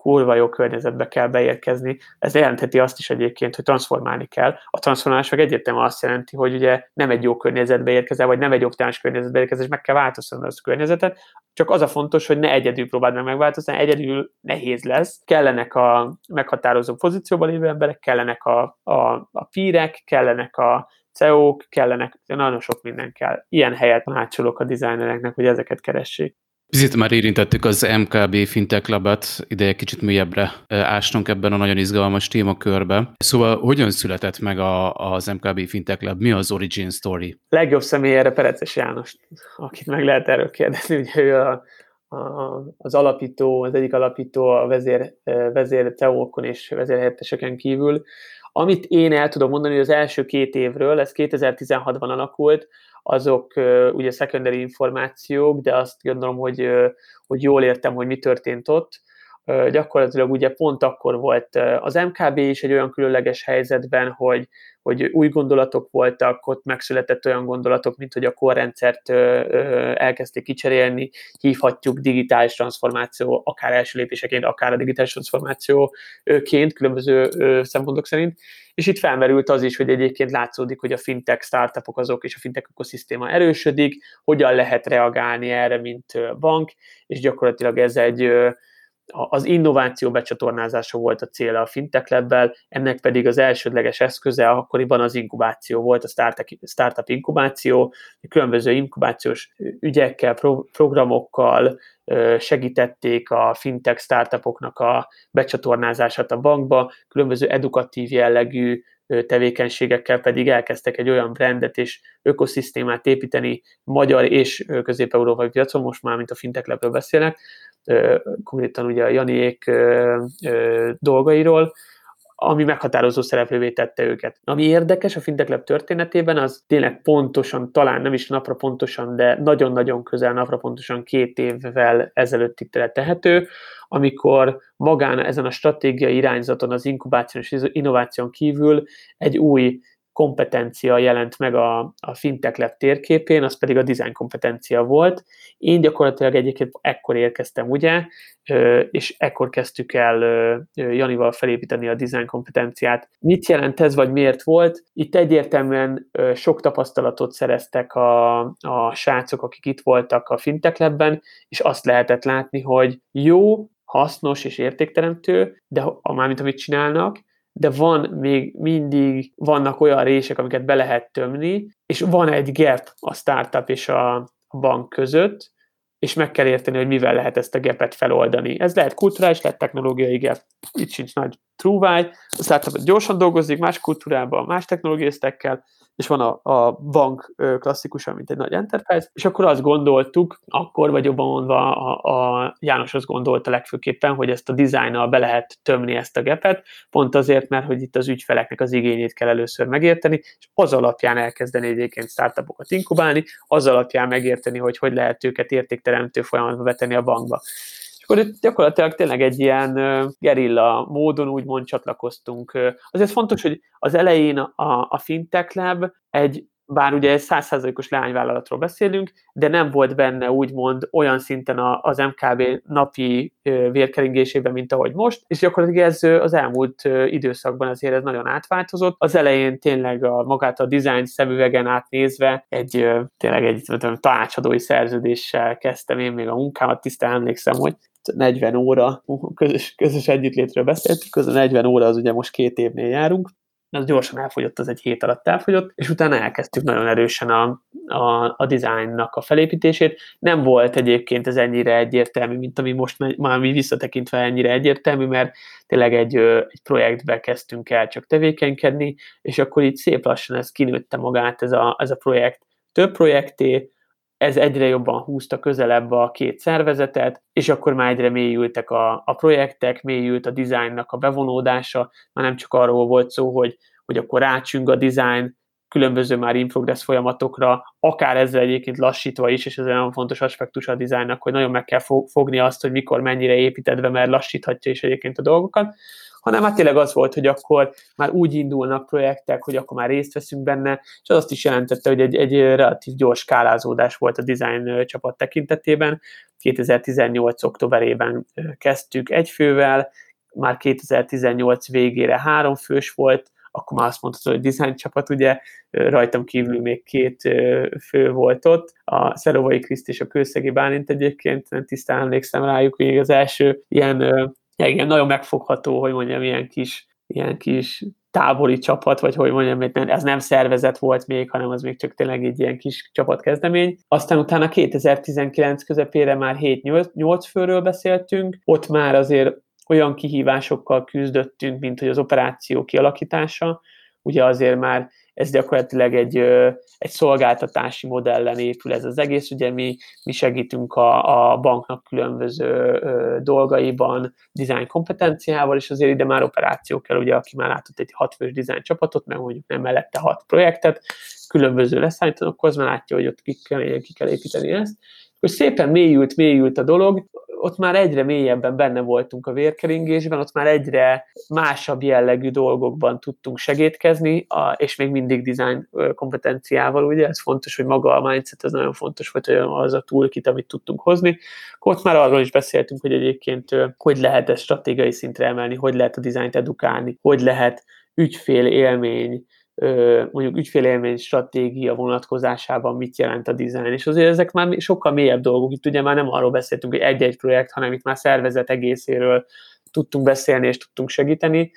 kurva jó környezetbe kell beérkezni. Ez jelentheti azt is egyébként, hogy transformálni kell. A transformálás meg egyértelműen azt jelenti, hogy ugye nem egy jó környezetbe érkezel, vagy nem egy optimális környezetbe érkezel, és meg kell változtatni azt a környezetet. Csak az a fontos, hogy ne egyedül próbáld meg megváltoztatni, egyedül nehéz lesz. Kellenek a meghatározó pozícióban lévő emberek, kellenek a, a, a pírek, kellenek a CEO-k, kellenek, nagyon sok minden kell. Ilyen helyet tanácsolok a designereknek, hogy ezeket keressék. Picit már érintettük az MKB Fintech Labot, ideje kicsit mélyebbre ástunk ebben a nagyon izgalmas témakörbe. Szóval hogyan született meg a, az MKB Fintech Lab? Mi az origin story? Legjobb személy erre Pereces János, akit meg lehet erről kérdezni. Ugye ő a, a, az alapító, az egyik alapító a vezér, vezér CEO-okon és vezérhelyetteseken kívül. Amit én el tudom mondani, hogy az első két évről, ez 2016-ban alakult, azok ugye secondary információk, de azt gondolom, hogy, hogy jól értem, hogy mi történt ott. Gyakorlatilag ugye pont akkor volt az MKB is egy olyan különleges helyzetben, hogy, hogy új gondolatok voltak, ott megszületett olyan gondolatok, mint hogy a korrendszert elkezdték kicserélni, hívhatjuk digitális transformáció, akár első lépéseként, akár a digitális transformációként, különböző szempontok szerint. És itt felmerült az is, hogy egyébként látszódik, hogy a fintech startupok azok és a fintech ökoszisztéma erősödik, hogyan lehet reagálni erre, mint bank, és gyakorlatilag ez egy az innováció becsatornázása volt a célja a Fintech lab ennek pedig az elsődleges eszköze akkoriban az inkubáció volt, a startup, inkubáció, különböző inkubációs ügyekkel, pro, programokkal segítették a fintech startupoknak a becsatornázását a bankba, különböző edukatív jellegű tevékenységekkel pedig elkezdtek egy olyan brandet és ökoszisztémát építeni magyar és közép-európai piacon, most már, mint a fintech labről beszélnek, konkrétan ugye a Janiék dolgairól, ami meghatározó szereplővé tette őket. Ami érdekes a Fintech Lab történetében, az tényleg pontosan, talán nem is napra pontosan, de nagyon-nagyon közel napra pontosan két évvel ezelőttig tehető, amikor magán ezen a stratégiai irányzaton, az inkubáción és innováción kívül egy új kompetencia jelent meg a, a Fintech Lab térképén, az pedig a design kompetencia volt. Én gyakorlatilag egyébként ekkor érkeztem, ugye, és ekkor kezdtük el Janival felépíteni a design kompetenciát. Mit jelent ez, vagy miért volt? Itt egyértelműen sok tapasztalatot szereztek a, a srácok, akik itt voltak a Fintech Labben, és azt lehetett látni, hogy jó, hasznos és értékteremtő, de mármint amit csinálnak, de van még mindig, vannak olyan rések, amiket be lehet tömni, és van egy gap a startup és a bank között, és meg kell érteni, hogy mivel lehet ezt a gapet feloldani. Ez lehet kulturális, lehet technológiai gap. Itt sincs nagy trúváj. A startup gyorsan dolgozik, más kultúrában, más technológiai és van a, a bank klasszikusan, mint egy nagy enterprise, és akkor azt gondoltuk, akkor vagy jobban mondva a, a János azt gondolta legfőképpen, hogy ezt a dizájnnal be lehet tömni ezt a gepet, pont azért, mert hogy itt az ügyfeleknek az igényét kell először megérteni, és az alapján elkezdeni egyébként startupokat inkubálni, az alapján megérteni, hogy hogy lehet őket értékteremtő folyamatba betenni a bankba akkor itt gyakorlatilag tényleg egy ilyen gerilla módon úgymond csatlakoztunk. Azért fontos, hogy az elején a, a Fintech Lab egy bár ugye egy százszázalékos leányvállalatról beszélünk, de nem volt benne úgymond olyan szinten az MKB napi vérkeringésében, mint ahogy most, és gyakorlatilag ez az elmúlt időszakban azért ez nagyon átváltozott. Az elején tényleg a, magát a design szemüvegen átnézve egy tényleg egy tudom, tanácsadói szerződéssel kezdtem én még a munkámat, tisztán emlékszem, hogy 40 óra közös, közös együttlétről beszéltük, közben 40 óra az ugye most két évnél járunk, az gyorsan elfogyott, az egy hét alatt elfogyott, és utána elkezdtük nagyon erősen a, a, a designnak a felépítését. Nem volt egyébként ez ennyire egyértelmű, mint ami most már mi visszatekintve ennyire egyértelmű, mert tényleg egy, egy projektbe kezdtünk el csak tevékenykedni, és akkor így szép lassan ez kinőtte magát ez a, ez a projekt több projekté, ez egyre jobban húzta közelebb a két szervezetet, és akkor már egyre mélyültek a, a projektek, mélyült a dizájnnak a bevonódása, már nem csak arról volt szó, hogy, hogy akkor rácsünk a design különböző már in progress folyamatokra, akár ezzel egyébként lassítva is, és ez egy nagyon fontos aspektus a dizájnnak, hogy nagyon meg kell fogni azt, hogy mikor mennyire épített be, mert lassíthatja is egyébként a dolgokat, hanem hát tényleg az volt, hogy akkor már úgy indulnak projektek, hogy akkor már részt veszünk benne, és az azt is jelentette, hogy egy, egy relatív gyors skálázódás volt a design csapat tekintetében. 2018. októberében kezdtük egy fővel, már 2018 végére három fős volt, akkor már azt mondhatod, hogy design csapat, ugye rajtam kívül még két fő volt ott, a Szerovai Kriszt és a Kőszegi Bálint egyébként, nem tisztán emlékszem rájuk, hogy az első ilyen igen, nagyon megfogható, hogy mondjam, ilyen kis, ilyen kis tábori csapat, vagy hogy mondjam, ez nem szervezet volt még, hanem az még csak tényleg egy ilyen kis csapatkezdemény. Aztán utána 2019 közepére már 7-8 főről beszéltünk, ott már azért olyan kihívásokkal küzdöttünk, mint hogy az operáció kialakítása, ugye azért már ez gyakorlatilag egy, egy szolgáltatási modellen épül ez az egész. Ugye mi, mi segítünk a, a banknak különböző dolgaiban, design kompetenciával, és azért ide már operáció kell, ugye, aki már látott egy hatfős design csapatot, meg mondjuk nem mellette hat projektet, különböző leszállítókhoz, már látja, hogy ott ki kell, ki kell építeni ezt, hogy szépen mélyült, mélyült a dolog, ott már egyre mélyebben benne voltunk a vérkeringésben, ott már egyre másabb jellegű dolgokban tudtunk segítkezni, és még mindig design kompetenciával, ugye ez fontos, hogy maga a mindset, ez nagyon fontos volt, hogy az a toolkit, amit tudtunk hozni. Ott már arról is beszéltünk, hogy egyébként hogy lehet ezt stratégiai szintre emelni, hogy lehet a dizájnt edukálni, hogy lehet ügyfél élmény, mondjuk ügyfélélmény stratégia vonatkozásában mit jelent a design, és azért ezek már sokkal mélyebb dolgok, itt ugye már nem arról beszéltünk, hogy egy-egy projekt, hanem itt már szervezet egészéről tudtunk beszélni és tudtunk segíteni,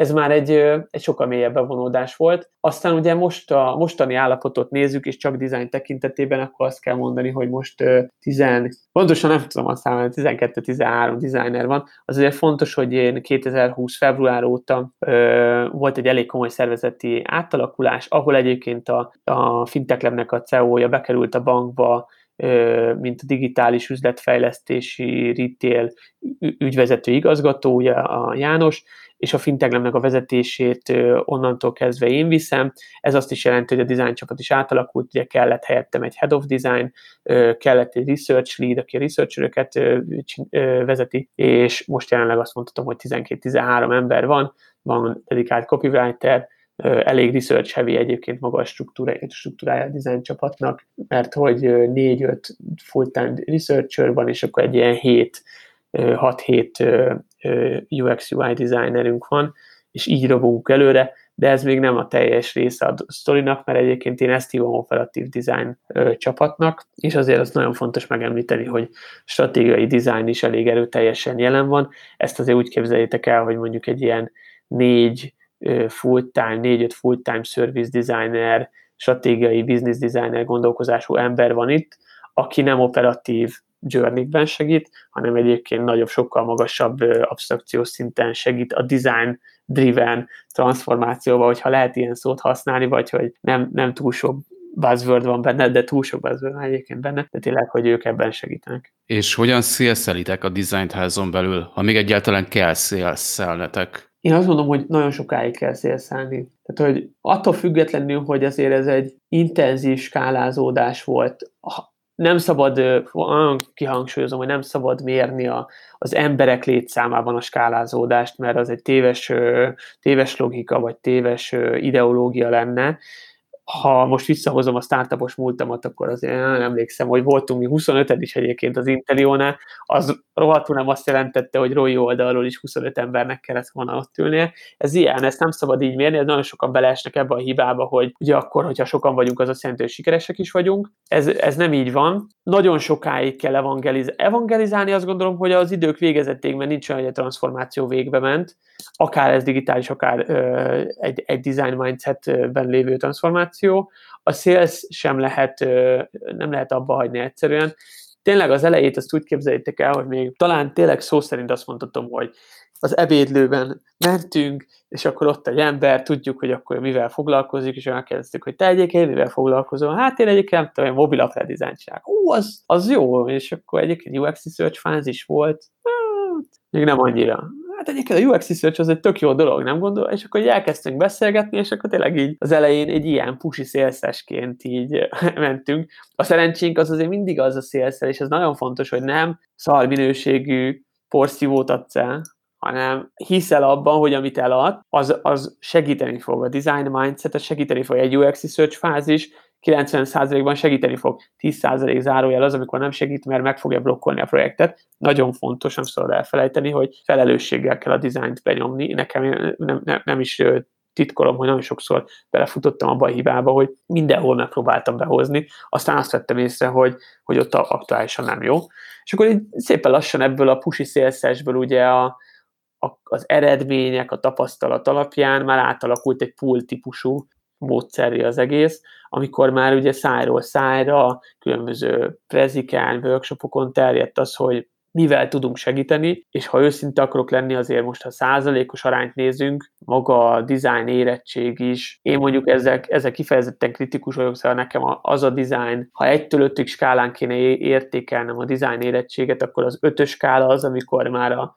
ez már egy, egy sokkal mélyebb bevonódás volt. Aztán ugye most a mostani állapotot nézzük, és csak design tekintetében, akkor azt kell mondani, hogy most 10, pontosan nem tudom azt számolni, 12-13 designer van. Az ugye fontos, hogy én 2020 február óta ö, volt egy elég komoly szervezeti átalakulás, ahol egyébként a, a Fintech Labnek a CEO-ja bekerült a bankba, mint a digitális üzletfejlesztési retail ügyvezető igazgatója, a János, és a Fintechlemnek a vezetését onnantól kezdve én viszem. Ez azt is jelenti, hogy a design csapat is átalakult, ugye kellett helyettem egy head of design, kellett egy research lead, aki a researcheröket vezeti, és most jelenleg azt mondhatom, hogy 12-13 ember van, van dedikált copywriter, elég research heavy egyébként maga a struktúrája, struktúrája a design csapatnak, mert hogy 4-5 full-time researcher van, és akkor egy ilyen 7 6-7 UX UI designerünk van, és így robunk előre, de ez még nem a teljes része a sztorinak, mert egyébként én ezt hívom operatív design csapatnak, és azért az nagyon fontos megemlíteni, hogy stratégiai design is elég erőteljesen jelen van. Ezt azért úgy képzeljétek el, hogy mondjuk egy ilyen négy full-time, négy-öt full-time service designer, stratégiai business designer gondolkozású ember van itt, aki nem operatív journey segít, hanem egyébként nagyobb, sokkal magasabb abstrakciós szinten segít a design driven transformációba, hogyha lehet ilyen szót használni, vagy hogy nem, nem túl sok buzzword van benne, de túl sok buzzword van egyébként benne, de tényleg, hogy ők ebben segítenek. És hogyan szélszelitek a design házon belül, ha még egyáltalán kell szélszelnetek? Én azt mondom, hogy nagyon sokáig kell szélszelni. Tehát, hogy attól függetlenül, hogy azért ez egy intenzív skálázódás volt, nem szabad, nagyon kihangsúlyozom, hogy nem szabad mérni a, az emberek létszámában a skálázódást, mert az egy téves, téves logika, vagy téves ideológia lenne, ha most visszahozom a startupos múltamat, akkor azért nem emlékszem, hogy voltunk mi 25 is egyébként az Intelionál, az rohadtul nem azt jelentette, hogy Roy oldalról is 25 embernek kellett volna ott ülnie. Ez ilyen, ezt nem szabad így mérni, ez nagyon sokan beleesnek ebbe a hibába, hogy ugye akkor, hogyha sokan vagyunk, az azt jelenti, hogy sikeresek is vagyunk. Ez, ez nem így van. Nagyon sokáig kell evangelizálni. Evangelizálni azt gondolom, hogy az idők végezették, mert nincs olyan, hogy a transformáció végbe ment, akár ez digitális, akár ö, egy, egy design mindsetben lévő transformáció. A sales sem lehet, nem lehet abba hagyni egyszerűen. Tényleg az elejét azt úgy képzeljétek el, hogy még talán tényleg szó szerint azt mondhatom, hogy az ebédlőben mentünk, és akkor ott egy ember, tudjuk, hogy akkor mivel foglalkozik, és megkérdeztük, hogy te egyébként mivel foglalkozol? Hát én egyébként nem tudom, mobil dizájnt Ó, az, az jó, és akkor egyébként UX Research fázis volt, hát, még nem annyira hát egyébként a UX Research az egy tök jó dolog, nem gondol? És akkor így elkezdtünk beszélgetni, és akkor tényleg így az elején egy ilyen pusi szélszesként így mentünk. A szerencsénk az azért mindig az a szélszel, és ez nagyon fontos, hogy nem szar minőségű porszívót adsz el, hanem hiszel abban, hogy amit elad, az, az segíteni fog a design mindset, segíteni fog egy UX research fázis, 90%-ban segíteni fog. 10% zárójel az, amikor nem segít, mert meg fogja blokkolni a projektet. Nagyon fontos, nem szabad elfelejteni, hogy felelősséggel kell a dizájnt benyomni. Nekem nem, nem, nem is titkolom, hogy nagyon sokszor belefutottam abba a hibába, hogy mindenhol megpróbáltam behozni, aztán azt vettem észre, hogy, hogy ott aktuálisan nem jó. És akkor így szépen lassan ebből a pusi szélszesből ugye a, az eredmények, a tapasztalat alapján már átalakult egy pool típusú módszerű az egész, amikor már ugye szájról szájra, különböző prezikán, workshopokon terjedt az, hogy mivel tudunk segíteni, és ha őszinte akarok lenni, azért most ha százalékos arányt nézünk, maga a design érettség is. Én mondjuk ezek, ezek kifejezetten kritikus vagyok, szóval nekem az a design, ha egytől ötig skálán kéne értékelnem a design érettséget, akkor az ötös skála az, amikor már a,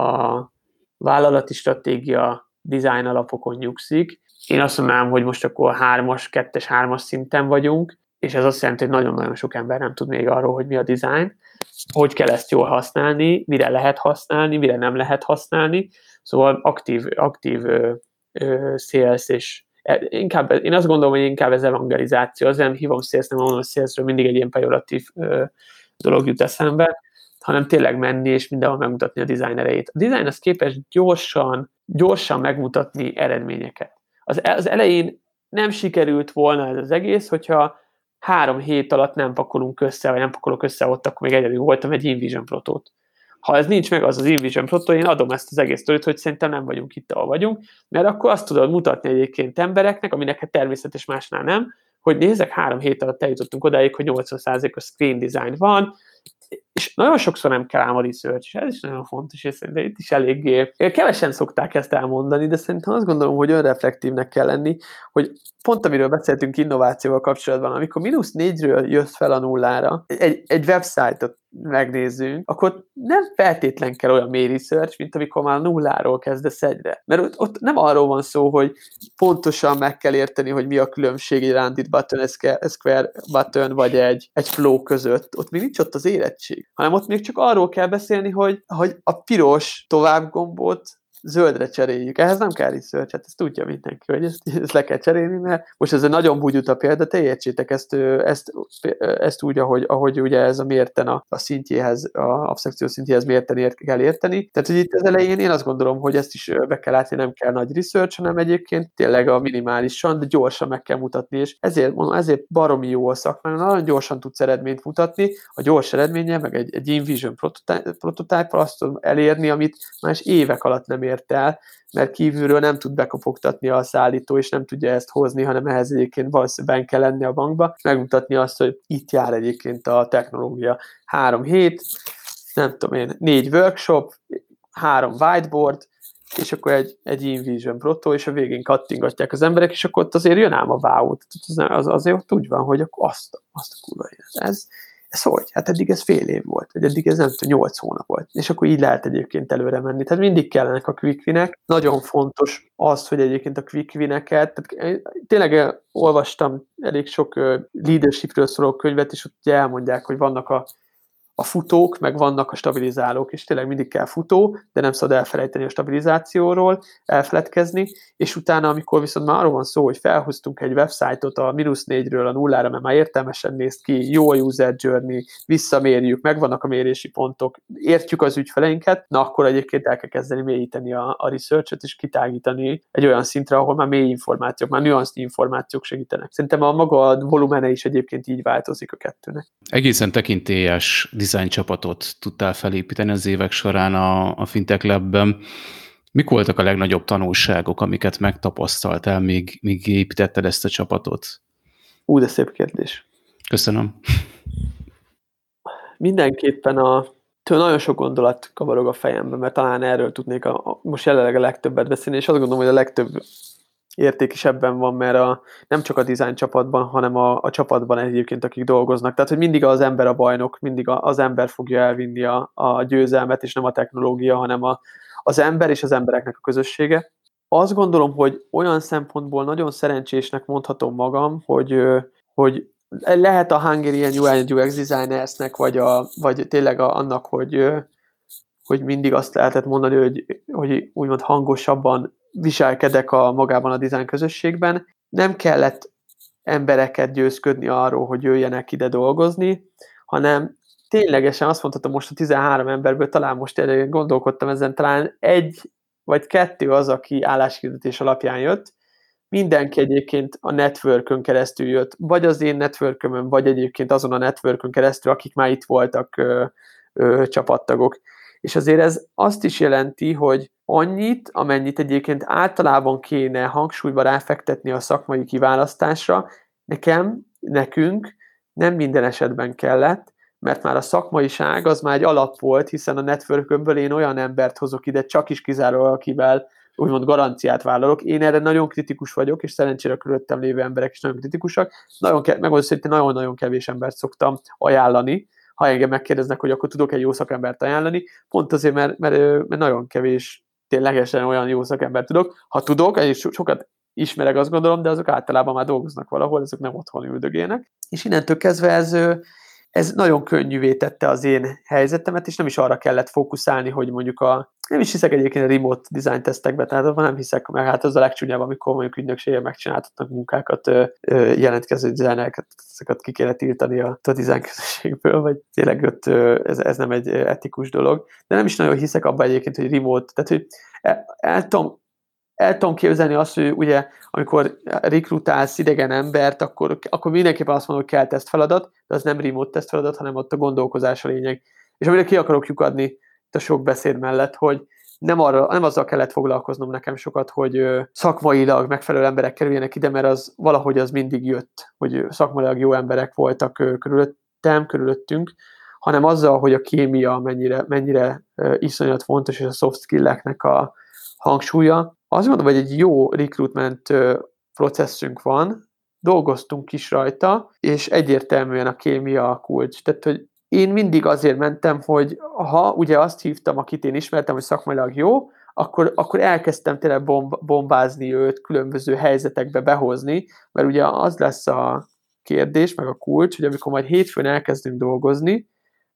a vállalati stratégia design alapokon nyugszik. Én azt mondanám, hogy most akkor hármas, kettes, hármas szinten vagyunk, és ez azt jelenti, hogy nagyon-nagyon sok ember nem tud még arról, hogy mi a design, hogy kell ezt jól használni, mire lehet használni, mire nem lehet használni. Szóval aktív, aktív ö, ö, sales és e, inkább, én azt gondolom, hogy inkább ez evangelizáció, az nem hívom sales, nem mondom, salesről mindig egy ilyen pejoratív ö, dolog jut eszembe, hanem tényleg menni és mindenhol megmutatni a design erejét. A design az képes gyorsan, gyorsan megmutatni eredményeket. Az, az elején nem sikerült volna ez az egész, hogyha három hét alatt nem pakolunk össze, vagy nem pakolok össze ott, akkor még egyedül voltam egy InVision protót. Ha ez nincs meg az az InVision protó, én adom ezt az egész törtét, hogy szerintem nem vagyunk itt, ahol vagyunk, mert akkor azt tudod mutatni egyébként embereknek, aminek hát természetes másnál nem, hogy nézek, három hét alatt eljutottunk odáig, hogy 80%-os screen design van, és nagyon sokszor nem kell a research, és ez is nagyon fontos, és szerintem itt is eléggé, kevesen szokták ezt elmondani, de szerintem azt gondolom, hogy önreflektívnek kell lenni, hogy pont amiről beszéltünk innovációval kapcsolatban, amikor mínusz négyről jött fel a nullára, egy, egy websájtot megnézzünk, akkor nem feltétlen kell olyan mély research, mint amikor már nulláról kezdesz egyre. Mert ott, ott nem arról van szó, hogy pontosan meg kell érteni, hogy mi a különbség egy rounded button, square button, vagy egy, egy flow között. Ott még nincs ott az érettség, hanem ott még csak arról kell beszélni, hogy, hogy a piros tovább gombot zöldre cseréljük. Ehhez nem kell research, hát ezt tudja mindenki, hogy ezt, ezt le kell cserélni, mert most ez egy nagyon bugyuta példa, te értsétek ezt, ezt, ezt úgy, ahogy, ahogy ugye ez a mérten a, a szintjéhez, a abszekció szintjéhez mérten ért, kell érteni. Tehát, hogy itt az elején én azt gondolom, hogy ezt is be kell látni, nem kell nagy research, hanem egyébként tényleg a minimálisan, de gyorsan meg kell mutatni, és ezért mondom, ezért baromi jó a szakmán, nagyon gyorsan tudsz eredményt mutatni, a gyors eredménye, meg egy, egy InVision prototype azt tudom elérni, amit más évek alatt nem ér ért el, mert kívülről nem tud bekopogtatni a szállító, és nem tudja ezt hozni, hanem ehhez egyébként valószínűleg kell lenni a bankba, megmutatni azt, hogy itt jár egyébként a technológia. Három hét, nem tudom én, négy workshop, három whiteboard, és akkor egy, egy InVision Proto, és a végén kattingatják az emberek, és akkor ott azért jön ám a wow az, az, azért ott úgy van, hogy akkor azt, azt a kurva ez, ez hogy? Hát eddig ez fél év volt, vagy eddig ez nem tudom, nyolc hónap volt. És akkor így lehet egyébként előre menni. Tehát mindig kellenek a quick winek. Nagyon fontos az, hogy egyébként a quick wineket, tehát tényleg olvastam elég sok leadershipről szóló könyvet, és ott elmondják, hogy vannak a a futók, meg vannak a stabilizálók, és tényleg mindig kell futó, de nem szabad elfelejteni a stabilizációról, elfeledkezni, és utána, amikor viszont már arról van szó, hogy felhoztunk egy websájtot a mínusz négyről a nullára, mert már értelmesen néz ki, jó a user journey, visszamérjük, megvannak a mérési pontok, értjük az ügyfeleinket, na akkor egyébként el kell kezdeni mélyíteni a, a research és kitágítani egy olyan szintre, ahol már mély információk, már nüanszt információk segítenek. Szerintem a maga volumene is egyébként így változik a kettőnek. Egészen tekintélyes design csapatot tudtál felépíteni az évek során a, a Fintech Lab-ben. Mik voltak a legnagyobb tanulságok, amiket megtapasztaltál, míg, míg építetted ezt a csapatot? Ú, de szép kérdés. Köszönöm. Mindenképpen a től nagyon sok gondolat kavarog a fejemben, mert talán erről tudnék a, a, most jelenleg a legtöbbet beszélni, és azt gondolom, hogy a legtöbb érték is ebben van, mert a, nem csak a design csapatban, hanem a, a csapatban egyébként, akik dolgoznak. Tehát, hogy mindig az ember a bajnok, mindig az ember fogja elvinni a, a győzelmet, és nem a technológia, hanem a, az ember és az embereknek a közössége. Azt gondolom, hogy olyan szempontból nagyon szerencsésnek mondhatom magam, hogy, hogy lehet a Hungarian UI and UX designersnek, vagy, a, vagy tényleg a, annak, hogy, hogy mindig azt lehetett mondani, hogy, hogy úgymond hangosabban viselkedek a magában a design közösségben. Nem kellett embereket győzködni arról, hogy jöjjenek ide dolgozni, hanem ténylegesen azt mondhatom most a 13 emberből, talán most gondolkodtam ezen, talán egy vagy kettő az, aki álláshirdetés alapján jött, mindenki egyébként a networkön keresztül jött, vagy az én networkömön, vagy egyébként azon a networkön keresztül, akik már itt voltak ö, ö, csapattagok. És azért ez azt is jelenti, hogy annyit, amennyit egyébként általában kéne hangsúlyba ráfektetni a szakmai kiválasztásra, nekem, nekünk nem minden esetben kellett, mert már a szakmaiság az már egy alap volt, hiszen a networkömből én olyan embert hozok ide, csak is kizárólag, akivel úgymond garanciát vállalok. Én erre nagyon kritikus vagyok, és szerencsére a körülöttem lévő emberek is nagyon kritikusak. Nagyon ke- meg szerintem nagyon-nagyon kevés embert szoktam ajánlani, ha engem megkérdeznek, hogy akkor tudok egy jó szakembert ajánlani, pont azért, mert, mert, mert nagyon kevés ténylegesen olyan jó szakembert tudok. Ha tudok, és sokat ismerek, azt gondolom, de azok általában már dolgoznak valahol, ezek nem otthon üldögélnek. És innentől kezdve ez, ez nagyon könnyűvé tette az én helyzetemet, és nem is arra kellett fókuszálni, hogy mondjuk a, nem is hiszek egyébként a remote design tesztekbe, tehát abban nem hiszek, mert hát az a legcsúnyább, amikor mondjuk ügynökségek megcsináltatnak munkákat, jelentkező dizájnereket, ezeket ki kéne tiltani a, a design közösségből, vagy tényleg ott ez, ez nem egy etikus dolog. De nem is nagyon hiszek abban egyébként, hogy remote, tehát hogy el, el tudom el tudom képzelni azt, hogy ugye, amikor rekrutálsz idegen embert, akkor, akkor mindenképpen azt mondom, hogy kell teszt feladat, de az nem remote teszt feladat, hanem ott a gondolkozás a lényeg. És amire ki akarok lyukadni itt a sok beszéd mellett, hogy nem, arra, nem azzal kellett foglalkoznom nekem sokat, hogy szakmailag megfelelő emberek kerüljenek ide, mert az valahogy az mindig jött, hogy szakmailag jó emberek voltak körülöttem, körülöttünk, hanem azzal, hogy a kémia mennyire, mennyire iszonyat fontos, és a soft skill-eknek a hangsúlya, azt mondom, hogy egy jó recruitment processzünk van, dolgoztunk is rajta, és egyértelműen a kémia a kulcs. Tehát, hogy én mindig azért mentem, hogy ha ugye azt hívtam, akit én ismertem, hogy szakmailag jó, akkor, akkor elkezdtem tényleg bomb, bombázni őt, különböző helyzetekbe behozni, mert ugye az lesz a kérdés, meg a kulcs, hogy amikor majd hétfőn elkezdünk dolgozni,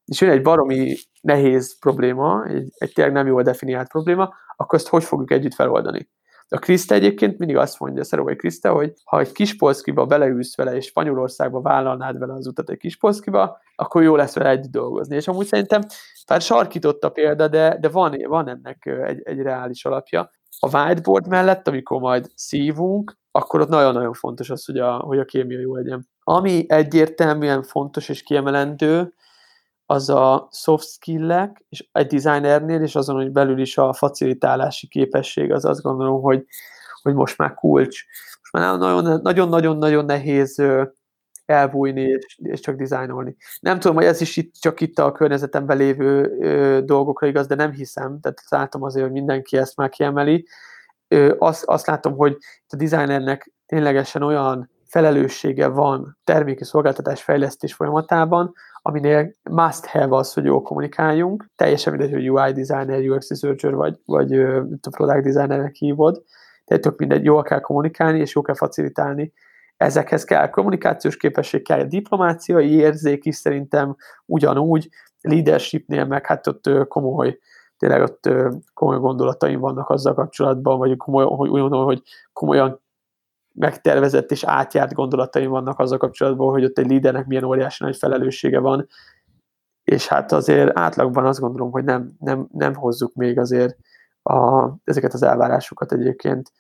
és jön egy baromi nehéz probléma, egy, egy tényleg nem jól definiált probléma, akkor ezt hogy fogjuk együtt feloldani? A Krista egyébként mindig azt mondja, Szerovai Krista, hogy ha egy kis polszkiba beleülsz vele, és Spanyolországba vállalnád vele az utat egy kis polszkiba, akkor jó lesz vele együtt dolgozni. És amúgy szerintem, bár sarkított a példa, de, de van, van ennek egy, egy reális alapja. A whiteboard mellett, amikor majd szívunk, akkor ott nagyon-nagyon fontos az, hogy a, hogy a kémia jó legyen. Ami egyértelműen fontos és kiemelendő, az a soft skill-ek, és egy designernél, és azon, hogy belül is a facilitálási képesség, az azt gondolom, hogy, hogy most már kulcs. Most már nagyon-nagyon-nagyon nehéz elbújni és, és csak dizájnolni. Nem tudom, hogy ez is itt, csak itt a környezetemben lévő ö, dolgokra igaz, de nem hiszem, tehát látom azért, hogy mindenki ezt már kiemeli. Ö, azt, azt látom, hogy a designernek ténylegesen olyan felelőssége van terméki szolgáltatás fejlesztés folyamatában, aminél must have az, hogy jól kommunikáljunk. Teljesen mindegy, hogy UI designer, UX researcher vagy, vagy a product designernek hívod. Tehát tök mindegy, jól kell kommunikálni, és jól kell facilitálni. Ezekhez kell kommunikációs képesség, kell diplomáciai érzék is szerintem ugyanúgy, leadershipnél meg hát ott komoly tényleg ott komoly gondolataim vannak azzal kapcsolatban, vagy komoly, hogy úgy hogy komolyan megtervezett és átjárt gondolataim vannak azzal kapcsolatban, hogy ott egy lídernek milyen óriási nagy felelőssége van, és hát azért átlagban azt gondolom, hogy nem, nem, nem hozzuk még azért a, ezeket az elvárásokat egyébként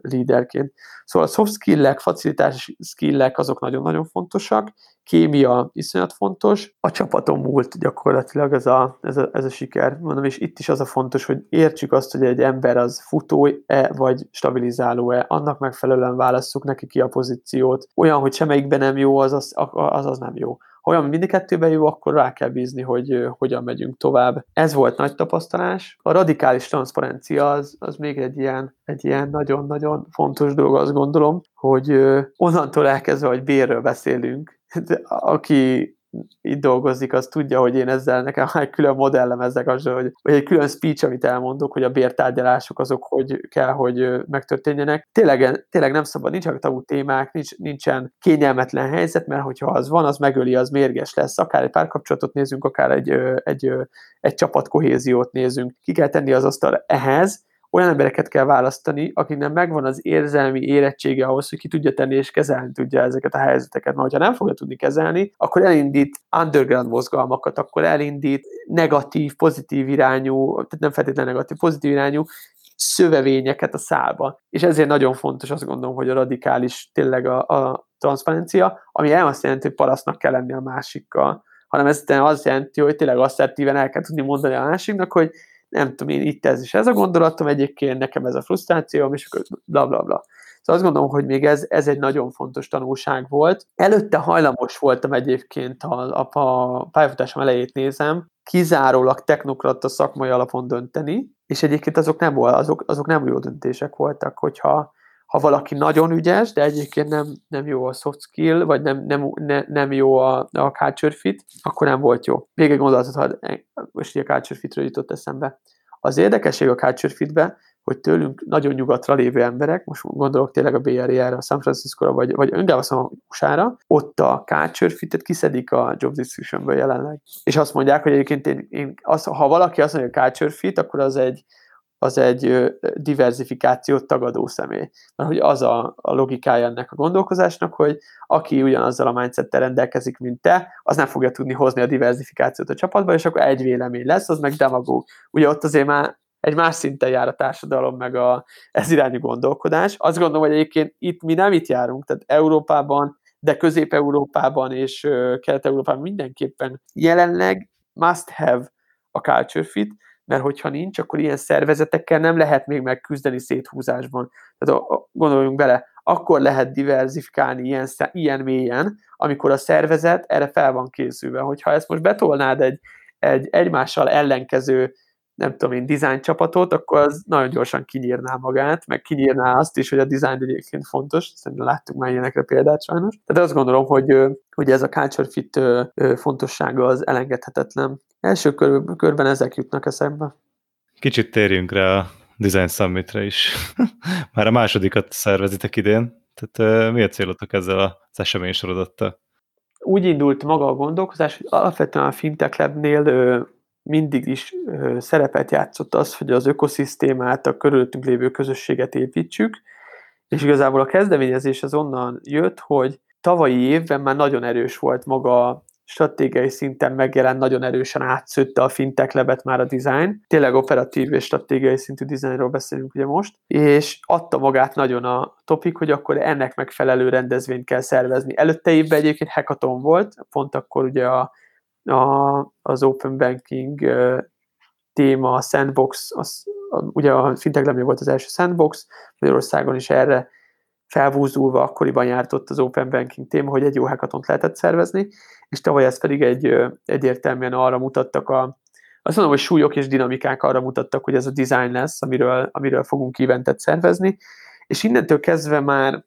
líderként. Szóval a soft skill-ek, facilitási skill-ek azok nagyon-nagyon fontosak, kémia iszonyat fontos, a csapaton múlt gyakorlatilag ez a, ez a, ez a siker. Mondom, és itt is az a fontos, hogy értsük azt, hogy egy ember az futó-e, vagy stabilizáló-e, annak megfelelően válasszuk neki ki a pozíciót. Olyan, hogy semmelyikben nem jó, az az, az, az nem jó ha olyan mindig kettőben jó, akkor rá kell bízni, hogy hogyan megyünk tovább. Ez volt nagy tapasztalás. A radikális transzparencia az, az még egy ilyen, egy ilyen nagyon-nagyon fontos dolog, azt gondolom, hogy onnantól elkezdve, hogy bérről beszélünk, aki itt dolgozik, az tudja, hogy én ezzel nekem egy külön modellem ezzel kapcsolatban, hogy, vagy egy külön speech, amit elmondok, hogy a bértárgyalások azok hogy kell, hogy megtörténjenek. Tényleg, tényleg nem szabad, nincsenek tabu témák, nincs, nincsen kényelmetlen helyzet, mert hogyha az van, az megöli, az mérges lesz. Akár egy párkapcsolatot nézünk, akár egy, egy, egy csapat kohéziót nézünk. Ki kell tenni az asztal ehhez, olyan embereket kell választani, akiknek megvan az érzelmi érettsége ahhoz, hogy ki tudja tenni és kezelni tudja ezeket a helyzeteket. Mert ha nem fogja tudni kezelni, akkor elindít underground mozgalmakat, akkor elindít negatív, pozitív irányú, tehát nem feltétlenül negatív, pozitív irányú szövevényeket a szálba. És ezért nagyon fontos azt gondolom, hogy a radikális tényleg a, a transzparencia, ami el azt jelenti, hogy parasztnak kell lenni a másikkal, hanem ez azt jelenti, hogy tényleg asszertíven el kell tudni mondani a másiknak, hogy nem tudom én, itt ez is ez a gondolatom egyébként, nekem ez a frusztrációm, és akkor bla bla bla. Szóval azt gondolom, hogy még ez, ez egy nagyon fontos tanulság volt. Előtte hajlamos voltam egyébként, ha a, pályafutásom elejét nézem, kizárólag technokrata szakmai alapon dönteni, és egyébként azok nem, azok, azok nem jó döntések voltak, hogyha ha valaki nagyon ügyes, de egyébként nem, nem jó a soft skill, vagy nem, nem, ne, nem jó a, a culture fit, akkor nem volt jó. Még egy gondolatot, ha most a culture fitről jutott eszembe. Az érdekesség a culture fitbe, hogy tőlünk nagyon nyugatra lévő emberek, most gondolok tényleg a BRI-re, a San Francisco-ra, vagy, vagy öngább a USA-ra, ott a culture fitet kiszedik a job description jelenleg. És azt mondják, hogy egyébként én, én az, ha valaki azt mondja, hogy culture fit, akkor az egy, az egy diversifikációt tagadó személy. Mert hogy az a, a logikája ennek a gondolkozásnak, hogy aki ugyanazzal a mindsettel rendelkezik, mint te, az nem fogja tudni hozni a diversifikációt a csapatba, és akkor egy vélemény lesz, az meg demagóg. Ugye ott azért már egy más szinten jár a társadalom, meg a, ez irányú gondolkodás. Azt gondolom, hogy egyébként itt mi nem itt járunk, tehát Európában, de Közép-Európában és Kelet-Európában mindenképpen jelenleg must have a culture fit, mert hogyha nincs, akkor ilyen szervezetekkel nem lehet még megküzdeni széthúzásban. Tehát gondoljunk bele, akkor lehet diversifikálni ilyen, ilyen mélyen, amikor a szervezet erre fel van készülve. Hogyha ezt most betolnád egy, egy egymással ellenkező nem tudom én, design csapatot, akkor az nagyon gyorsan kinyírná magát, meg kinyírná azt is, hogy a design egyébként fontos, szerintem láttuk már ilyenekre példát sajnos. Tehát azt gondolom, hogy, hogy ez a culture fit fontossága az elengedhetetlen. Első kör, körben ezek jutnak eszembe. Kicsit térjünk rá a Design Summitre is. Már a másodikat szervezitek idén, tehát mi a célotok ezzel az esemény sorodattal? Úgy indult maga a gondolkozás, hogy alapvetően a Fintech Lab-nél mindig is szerepet játszott az, hogy az ökoszisztémát, a körülöttünk lévő közösséget építsük, és igazából a kezdeményezés az onnan jött, hogy tavalyi évben már nagyon erős volt maga stratégiai szinten megjelent, nagyon erősen átszőtte a fintech lebet már a design. Tényleg operatív és stratégiai szintű dizájnról beszélünk ugye most, és adta magát nagyon a topik, hogy akkor ennek megfelelő rendezvényt kell szervezni. Előtte évben egyébként hackathon volt, pont akkor ugye a a, az open banking téma, a sandbox, az, a, ugye a fintech volt az első sandbox, Magyarországon is erre felvúzulva akkoriban járt ott az open banking téma, hogy egy jó hackathont lehetett szervezni, és tavaly ezt pedig egy, egyértelműen arra mutattak a, azt mondom, hogy súlyok és dinamikák arra mutattak, hogy ez a design lesz, amiről, amiről fogunk eventet szervezni, és innentől kezdve már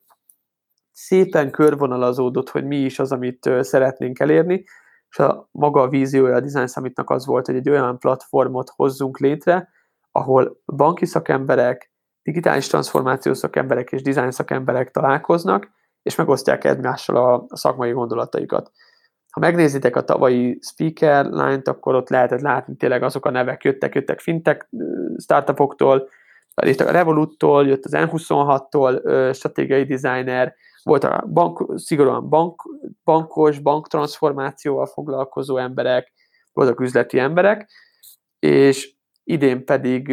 szépen körvonalazódott, hogy mi is az, amit szeretnénk elérni, és a maga a víziója a Design Summitnak az volt, hogy egy olyan platformot hozzunk létre, ahol banki szakemberek, digitális transformációs szakemberek és design szakemberek találkoznak, és megosztják egymással a, szakmai gondolataikat. Ha megnézitek a tavalyi speaker line-t, akkor ott lehetett látni tényleg azok a nevek jöttek, jöttek fintech startupoktól, itt a Revoluttól, jött az N26-tól stratégiai designer, volt a bank, szigorúan bank, bankos, banktranszformációval foglalkozó emberek, voltak üzleti emberek, és idén pedig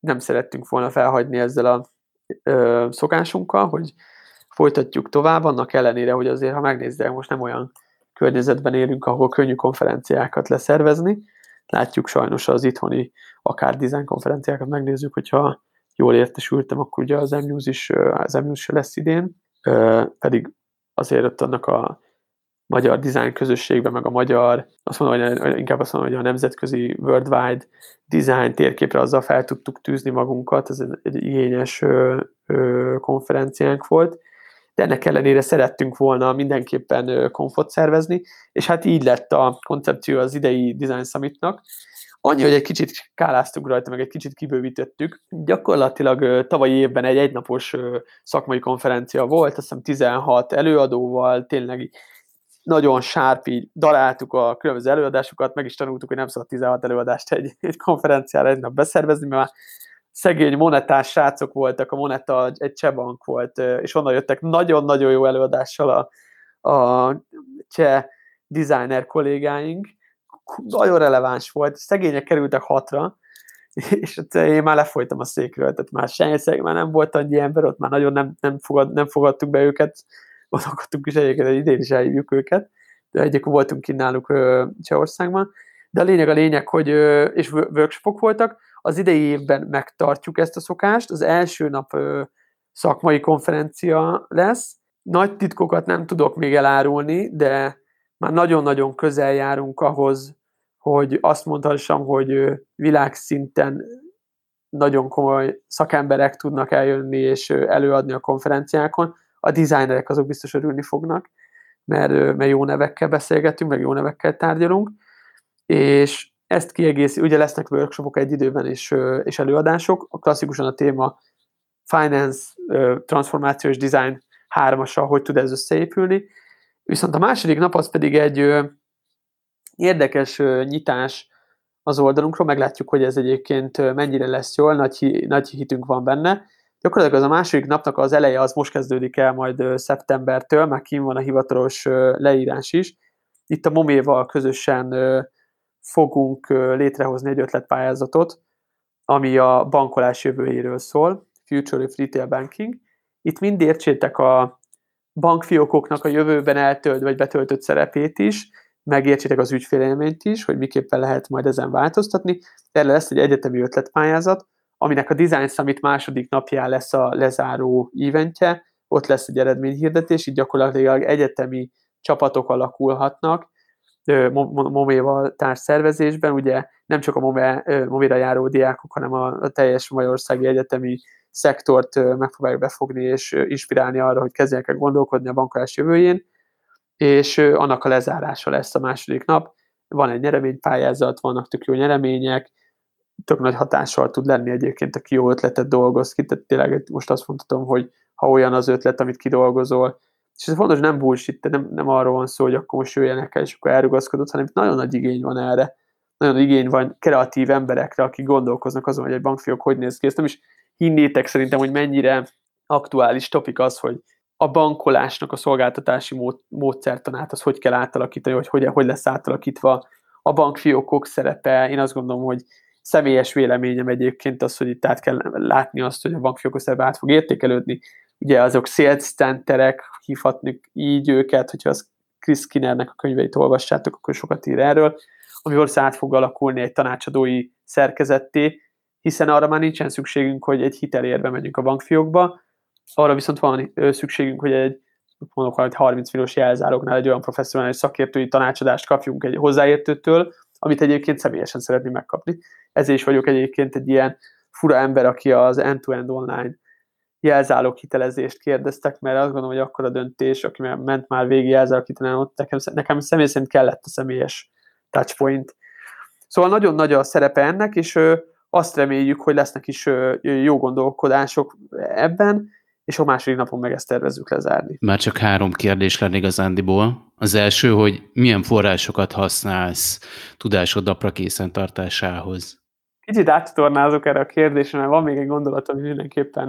nem szerettünk volna felhagyni ezzel a szokásunkkal, hogy folytatjuk tovább, annak ellenére, hogy azért, ha megnézzük, most nem olyan környezetben élünk, ahol könnyű konferenciákat leszervezni. Látjuk sajnos az itthoni akár design konferenciákat megnézzük, hogyha jól értesültem, akkor ugye az MNews is, az MNews se lesz idén, pedig azért ott annak a magyar design közösségben, meg a magyar, azt mondom, hogy inkább azt mondom, hogy a nemzetközi worldwide design térképre azzal fel tudtuk tűzni magunkat, ez egy igényes konferenciánk volt, de ennek ellenére szerettünk volna mindenképpen konfot szervezni, és hát így lett a koncepció az idei Design Summitnak, Annyi, hogy egy kicsit káláztunk rajta, meg egy kicsit kibővítettük. Gyakorlatilag tavalyi évben egy egynapos szakmai konferencia volt, azt hiszem 16 előadóval, tényleg nagyon sárp, így daláltuk a különböző előadásokat, meg is tanultuk, hogy nem szabad 16 előadást egy, egy konferenciára egy nap beszervezni, mert már szegény monetás srácok voltak, a Moneta egy csebank volt, és onnan jöttek nagyon-nagyon jó előadással a, a cseh designer kollégáink, nagyon releváns volt, szegények kerültek hatra, és én már lefolytam a székről, tehát már senki, már nem volt annyi ember, ott már nagyon nem, nem, fogad, nem fogadtuk be őket, gondolkodtunk is egyébként, hogy idén is eljövjük őket, de egyébként voltunk kint náluk Csehországban, de a lényeg a lényeg, hogy, és workshopok voltak, az idei évben megtartjuk ezt a szokást, az első nap szakmai konferencia lesz. Nagy titkokat nem tudok még elárulni, de már nagyon-nagyon közel járunk ahhoz, hogy azt mondhassam, hogy világszinten nagyon komoly szakemberek tudnak eljönni és előadni a konferenciákon. A designerek azok biztos örülni fognak, mert, mert jó nevekkel beszélgetünk, meg jó nevekkel tárgyalunk, és ezt kiegészít, ugye lesznek workshopok egy időben és, és előadások, a klasszikusan a téma finance, transformáció és design hármasa, hogy tud ez összeépülni. Viszont a második nap az pedig egy érdekes nyitás az oldalunkról, meglátjuk, hogy ez egyébként mennyire lesz jól, nagy, nagy hitünk van benne. Gyakorlatilag az a második napnak az eleje az most kezdődik el majd szeptembertől, már kim van a hivatalos leírás is. Itt a Moméval közösen fogunk létrehozni egy ötletpályázatot, ami a bankolás jövőjéről szól, Future of Retail Banking. Itt mind értsétek a bankfiókoknak a jövőben eltölt vagy betöltött szerepét is, megértsétek az ügyfélélményt is, hogy miképpen lehet majd ezen változtatni. Erre lesz egy egyetemi ötletpályázat, aminek a Design Summit második napján lesz a lezáró eventje, ott lesz egy eredményhirdetés, így gyakorlatilag egyetemi csapatok alakulhatnak, Moméval társ szervezésben, ugye nem csak a Momé, járó diákok, hanem a, a teljes Magyarországi Egyetemi szektort megpróbáljuk befogni és inspirálni arra, hogy kezdjenek el gondolkodni a bankolás jövőjén, és annak a lezárása lesz a második nap. Van egy nyereménypályázat, vannak tök jó nyeremények, tök nagy hatással tud lenni egyébként, aki jó ötletet dolgoz ki, tehát tényleg most azt mondhatom, hogy ha olyan az ötlet, amit kidolgozol, és ez fontos, nem bullshit, nem, nem arról van szó, hogy akkor most jöjjenek el, és akkor elrugaszkodott, hanem itt nagyon nagy igény van erre. Nagyon nagy igény van kreatív emberekre, akik gondolkoznak azon, hogy egy bankfiók hogy néz ki. Ezt nem is hinnétek szerintem, hogy mennyire aktuális topik az, hogy a bankolásnak a szolgáltatási mód, módszertanát, az hogy kell átalakítani, hogy, hogy hogy lesz átalakítva a bankfiókok szerepe. Én azt gondolom, hogy személyes véleményem egyébként az, hogy itt át kell látni azt, hogy a bankfiókok szerepe át fog értékelődni. Ugye azok sales centerek, hívhatjuk így őket, hogyha az Chris Skinnernek a könyveit olvassátok, akkor sokat ír erről, ami valószínűleg át fog alakulni egy tanácsadói szerkezetté, hiszen arra már nincsen szükségünk, hogy egy hitelérve menjünk a bankfiókba, arra viszont van szükségünk, hogy egy mondok hogy 30 milliós jelzálóknál egy olyan professzionális szakértői tanácsadást kapjunk egy hozzáértőtől, amit egyébként személyesen szeretném megkapni. Ezért is vagyok egyébként egy ilyen fura ember, aki az end-to-end online jelzálók hitelezést kérdeztek, mert azt gondolom, hogy akkor a döntés, aki ment már végig jelzálók hitelen, ott nekem, nekem személy szerint kellett a személyes touchpoint. Szóval nagyon nagy a szerepe ennek, és azt reméljük, hogy lesznek is jó gondolkodások ebben, és a második napon meg ezt tervezzük lezárni. Már csak három kérdés lenne igazándiból. Az első, hogy milyen forrásokat használsz tudásod napra készen tartásához? Kicsit áttornázok erre a kérdésre, mert van még egy gondolat, ami mindenképpen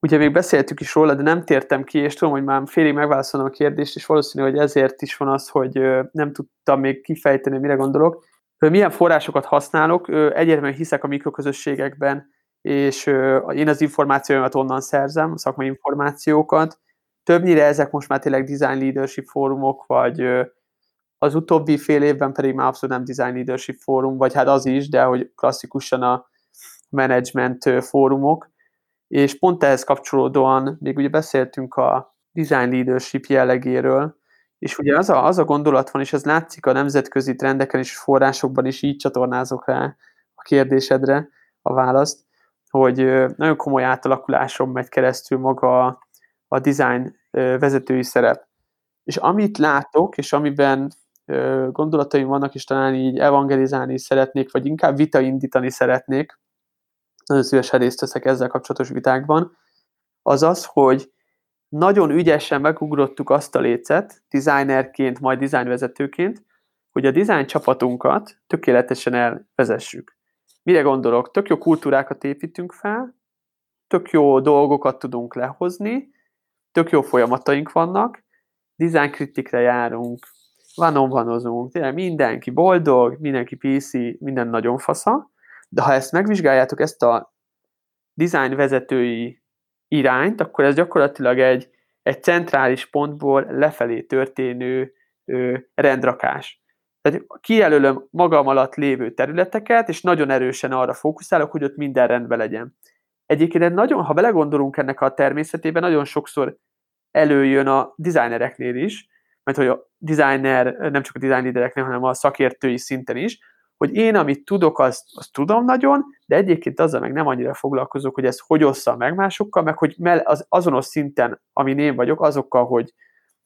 ugye még beszéltük is róla, de nem tértem ki, és tudom, hogy már félig megválaszolom a kérdést, és valószínű, hogy ezért is van az, hogy nem tudtam még kifejteni, mire gondolok. Milyen forrásokat használok? Egyértelműen hiszek a mikroközösségekben, és én az információimat onnan szerzem, a szakmai információkat. Többnyire ezek most már tényleg design leadership fórumok, vagy az utóbbi fél évben pedig már abszolút nem design leadership fórum, vagy hát az is, de hogy klasszikusan a management fórumok, és pont ehhez kapcsolódóan még ugye beszéltünk a design leadership jellegéről, és ugye az a, az a gondolat van, és ez látszik a nemzetközi trendeken és forrásokban is, így csatornázok rá a kérdésedre a választ, hogy nagyon komoly átalakuláson megy keresztül maga a, design vezetői szerep. És amit látok, és amiben gondolataim vannak, és talán így evangelizálni szeretnék, vagy inkább vita indítani szeretnék, nagyon szívesen részt veszek ezzel kapcsolatos vitákban, az az, hogy nagyon ügyesen megugrottuk azt a lécet, designerként, majd designvezetőként, hogy a design csapatunkat tökéletesen elvezessük. Mire gondolok? Tök jó kultúrákat építünk fel, tök jó dolgokat tudunk lehozni, tök jó folyamataink vannak, design kritikre járunk, vanon vanozunk, tényleg mindenki boldog, mindenki PC, minden nagyon fasza, de ha ezt megvizsgáljátok, ezt a design vezetői irányt, akkor ez gyakorlatilag egy, egy centrális pontból lefelé történő ö, rendrakás. Tehát kijelölöm magam alatt lévő területeket, és nagyon erősen arra fókuszálok, hogy ott minden rendben legyen. egyébként nagyon, ha belegondolunk ennek a természetében, nagyon sokszor előjön a designereknél is, mert hogy a designer, nem csak a design leadereknél, hanem a szakértői szinten is, hogy én, amit tudok, azt, azt tudom nagyon, de egyébként azzal meg nem annyira foglalkozok, hogy ezt hogy osszam meg másokkal, meg hogy az azonos szinten, amin én vagyok, azokkal, hogy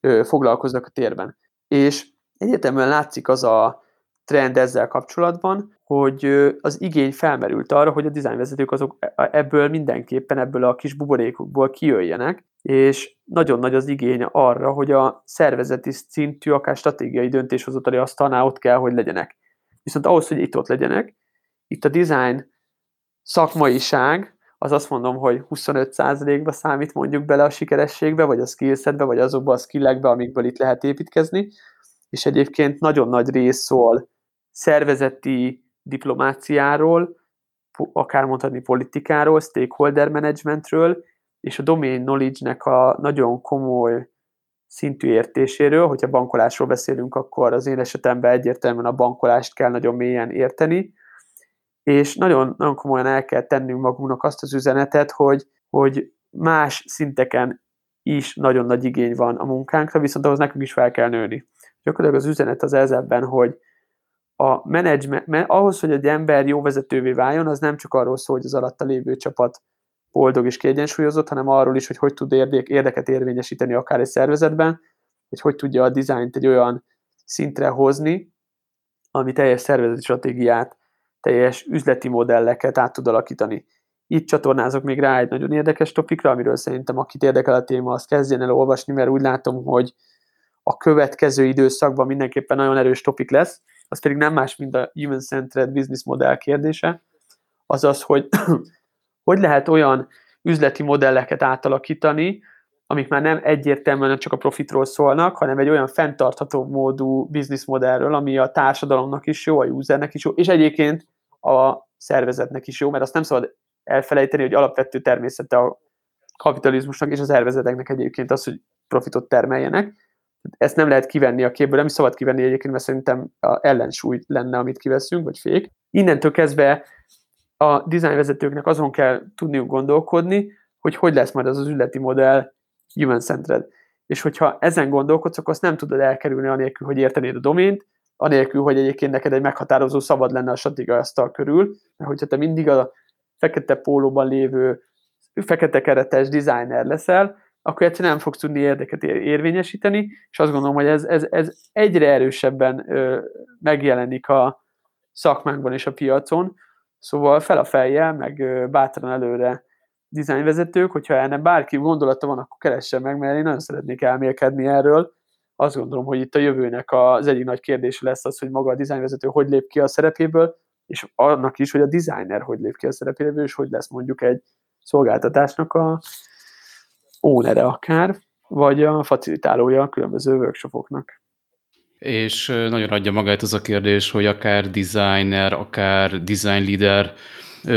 ö, foglalkoznak a térben. És egyértelműen látszik az a trend ezzel kapcsolatban, hogy az igény felmerült arra, hogy a dizájnvezetők azok e, ebből mindenképpen, ebből a kis buborékokból kijöjjenek, és nagyon nagy az igény arra, hogy a szervezeti szintű, akár stratégiai döntéshozatali asztalnál ott kell, hogy legyenek. Viszont ahhoz, hogy itt ott legyenek, itt a design szakmaiság, az azt mondom, hogy 25%-ba számít mondjuk bele a sikerességbe, vagy a skillsetbe, vagy azokba a skillekbe, amikből itt lehet építkezni, és egyébként nagyon nagy rész szól szervezeti diplomáciáról, akár mondhatni politikáról, stakeholder managementről, és a domain knowledge-nek a nagyon komoly szintű értéséről, hogyha bankolásról beszélünk, akkor az én esetemben egyértelműen a bankolást kell nagyon mélyen érteni, és nagyon, nagyon komolyan el kell tennünk magunknak azt az üzenetet, hogy, hogy más szinteken is nagyon nagy igény van a munkánkra, viszont ahhoz nekünk is fel kell nőni. Gyakorlatilag az üzenet az ez ebben, hogy a menedzsment, ahhoz, hogy egy ember jó vezetővé váljon, az nem csak arról szól, hogy az alatta lévő csapat boldog és kiegyensúlyozott, hanem arról is, hogy hogy tud érdeket érvényesíteni akár egy szervezetben, hogy hogy tudja a dizájnt egy olyan szintre hozni, ami teljes szervezeti stratégiát, teljes üzleti modelleket át tud alakítani. Itt csatornázok még rá egy nagyon érdekes topikra, amiről szerintem akit érdekel a téma, az kezdjen el olvasni, mert úgy látom, hogy a következő időszakban mindenképpen nagyon erős topik lesz, az pedig nem más, mint a Human-Centered Business Model kérdése, azaz, hogy hogy lehet olyan üzleti modelleket átalakítani, amik már nem egyértelműen csak a profitról szólnak, hanem egy olyan fenntartható módú modellről, ami a társadalomnak is jó, a usernek is jó, és egyébként a szervezetnek is jó, mert azt nem szabad elfelejteni, hogy alapvető természete a kapitalizmusnak és a szervezeteknek egyébként az, hogy profitot termeljenek. Ezt nem lehet kivenni a képből, nem is szabad kivenni egyébként, mert szerintem a ellensúly lenne, amit kiveszünk, vagy fék. Innentől kezdve a dizájnvezetőknek azon kell tudniuk gondolkodni, hogy hogy lesz majd az az üzleti modell human-centered. És hogyha ezen gondolkodsz, akkor azt nem tudod elkerülni anélkül, hogy értenéd a domént, anélkül, hogy egyébként neked egy meghatározó szabad lenne a stratégia asztal körül, mert hogyha te mindig a fekete pólóban lévő, fekete keretes designer leszel, akkor egyszerűen nem fogsz tudni érdeket érvényesíteni, és azt gondolom, hogy ez, ez, ez egyre erősebben ö, megjelenik a szakmánkban és a piacon, Szóval fel a fejjel, meg bátran előre dizájnvezetők, hogyha ennek bárki gondolata van, akkor keressen meg, mert én nagyon szeretnék elmélkedni erről. Azt gondolom, hogy itt a jövőnek az egyik nagy kérdése lesz az, hogy maga a dizájnvezető hogy lép ki a szerepéből, és annak is, hogy a designer hogy lép ki a szerepéből, és hogy lesz mondjuk egy szolgáltatásnak a ónere akár, vagy a facilitálója a különböző workshopoknak és nagyon adja magát az a kérdés, hogy akár designer, akár design leader,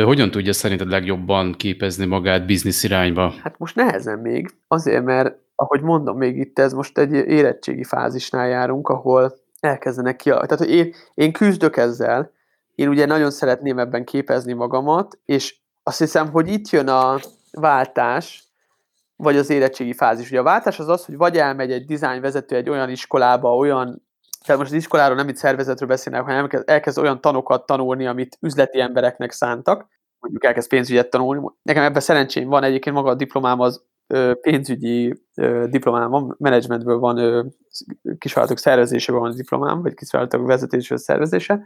hogyan tudja szerinted legjobban képezni magát biznisz irányba? Hát most nehezen még, azért, mert ahogy mondom, még itt ez most egy érettségi fázisnál járunk, ahol elkezdenek ki. Tehát, hogy én, én küzdök ezzel, én ugye nagyon szeretném ebben képezni magamat, és azt hiszem, hogy itt jön a váltás, vagy az érettségi fázis. Ugye a váltás az az, hogy vagy elmegy egy design vezető egy olyan iskolába, olyan tehát most az iskoláról nem itt szervezetről beszélnek, hanem elkezd, olyan tanokat tanulni, amit üzleti embereknek szántak, mondjuk elkezd pénzügyet tanulni. Nekem ebben szerencsém van, egyébként maga a diplomám az ö, pénzügyi ö, diplomám van, menedzsmentből van, kisvállalatok szervezésében van a diplomám, vagy kisvállalatok vezetésről szervezése.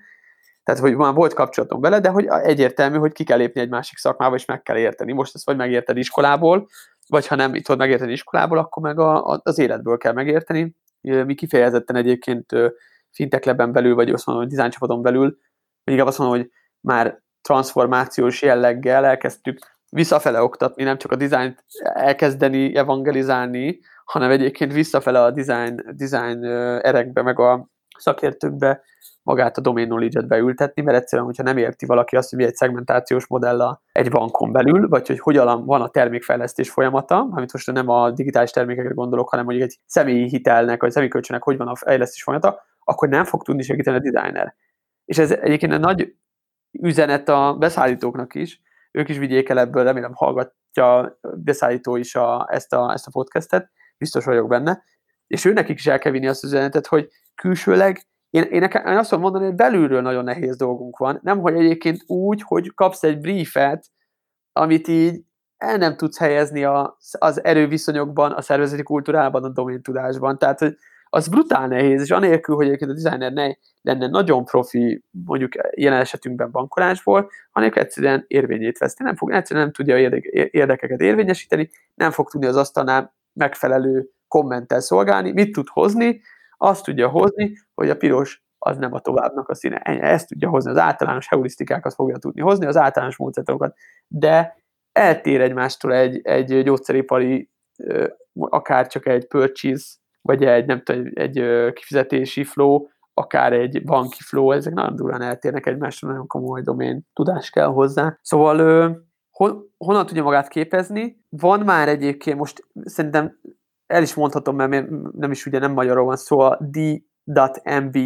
Tehát, hogy már volt kapcsolatom vele, de hogy egyértelmű, hogy ki kell lépni egy másik szakmába, és meg kell érteni. Most ezt vagy megérted iskolából, vagy ha nem itt tudod megérteni iskolából, akkor meg a, a, az életből kell megérteni, mi kifejezetten egyébként fintekleben belül, vagy azt mondom, hogy design csapaton belül, inkább azt mondom, hogy már transformációs jelleggel elkezdtük visszafele oktatni, nem csak a dizájnt elkezdeni evangelizálni, hanem egyébként visszafele a design, design erekbe, meg a szakértőkbe magát a domain knowledge-et beültetni, mert egyszerűen, hogyha nem érti valaki azt, hogy mi egy szegmentációs modell a, egy bankon belül, vagy hogy hogyan van a termékfejlesztés folyamata, amit most nem a digitális termékekre gondolok, hanem mondjuk egy személyi hitelnek, vagy személyi kölcsönnek hogy van a fejlesztés folyamata, akkor nem fog tudni segíteni a designer. És ez egyébként egy nagy üzenet a beszállítóknak is, ők is vigyék el ebből, remélem hallgatja beszállító is a, ezt, a, ezt a podcastet, biztos vagyok benne, és ő nekik is el kell vinni azt az üzenetet, hogy külsőleg én, én, nekem, én azt mondani, hogy belülről nagyon nehéz dolgunk van. Nem, hogy egyébként úgy, hogy kapsz egy briefet, amit így el nem tudsz helyezni a, az erőviszonyokban, a szervezeti kultúrában, a domain tudásban. Tehát, hogy az brutál nehéz, és anélkül, hogy egyébként a designer ne lenne nagyon profi, mondjuk jelen esetünkben bankolásból, anélkül egyszerűen érvényét veszni. Nem fog, egyszerűen nem tudja érdekeket érvényesíteni, nem fog tudni az asztalnál megfelelő kommenttel szolgálni. Mit tud hozni? Azt tudja hozni, hogy a piros az nem a továbbnak a színe. Ezt tudja hozni, az általános heurisztikákat fogja tudni hozni, az általános módszertokat, de eltér egymástól egy, egy gyógyszeripari, akár csak egy purchase, vagy egy, nem tudom, egy kifizetési flow, akár egy banki flow, ezek nagyon durán eltérnek egymástól, nagyon komoly domén tudás kell hozzá. Szóval hon, honnan tudja magát képezni? Van már egyébként, most szerintem el is mondhatom, mert nem is ugye nem magyarul van szó, a d.mba.com,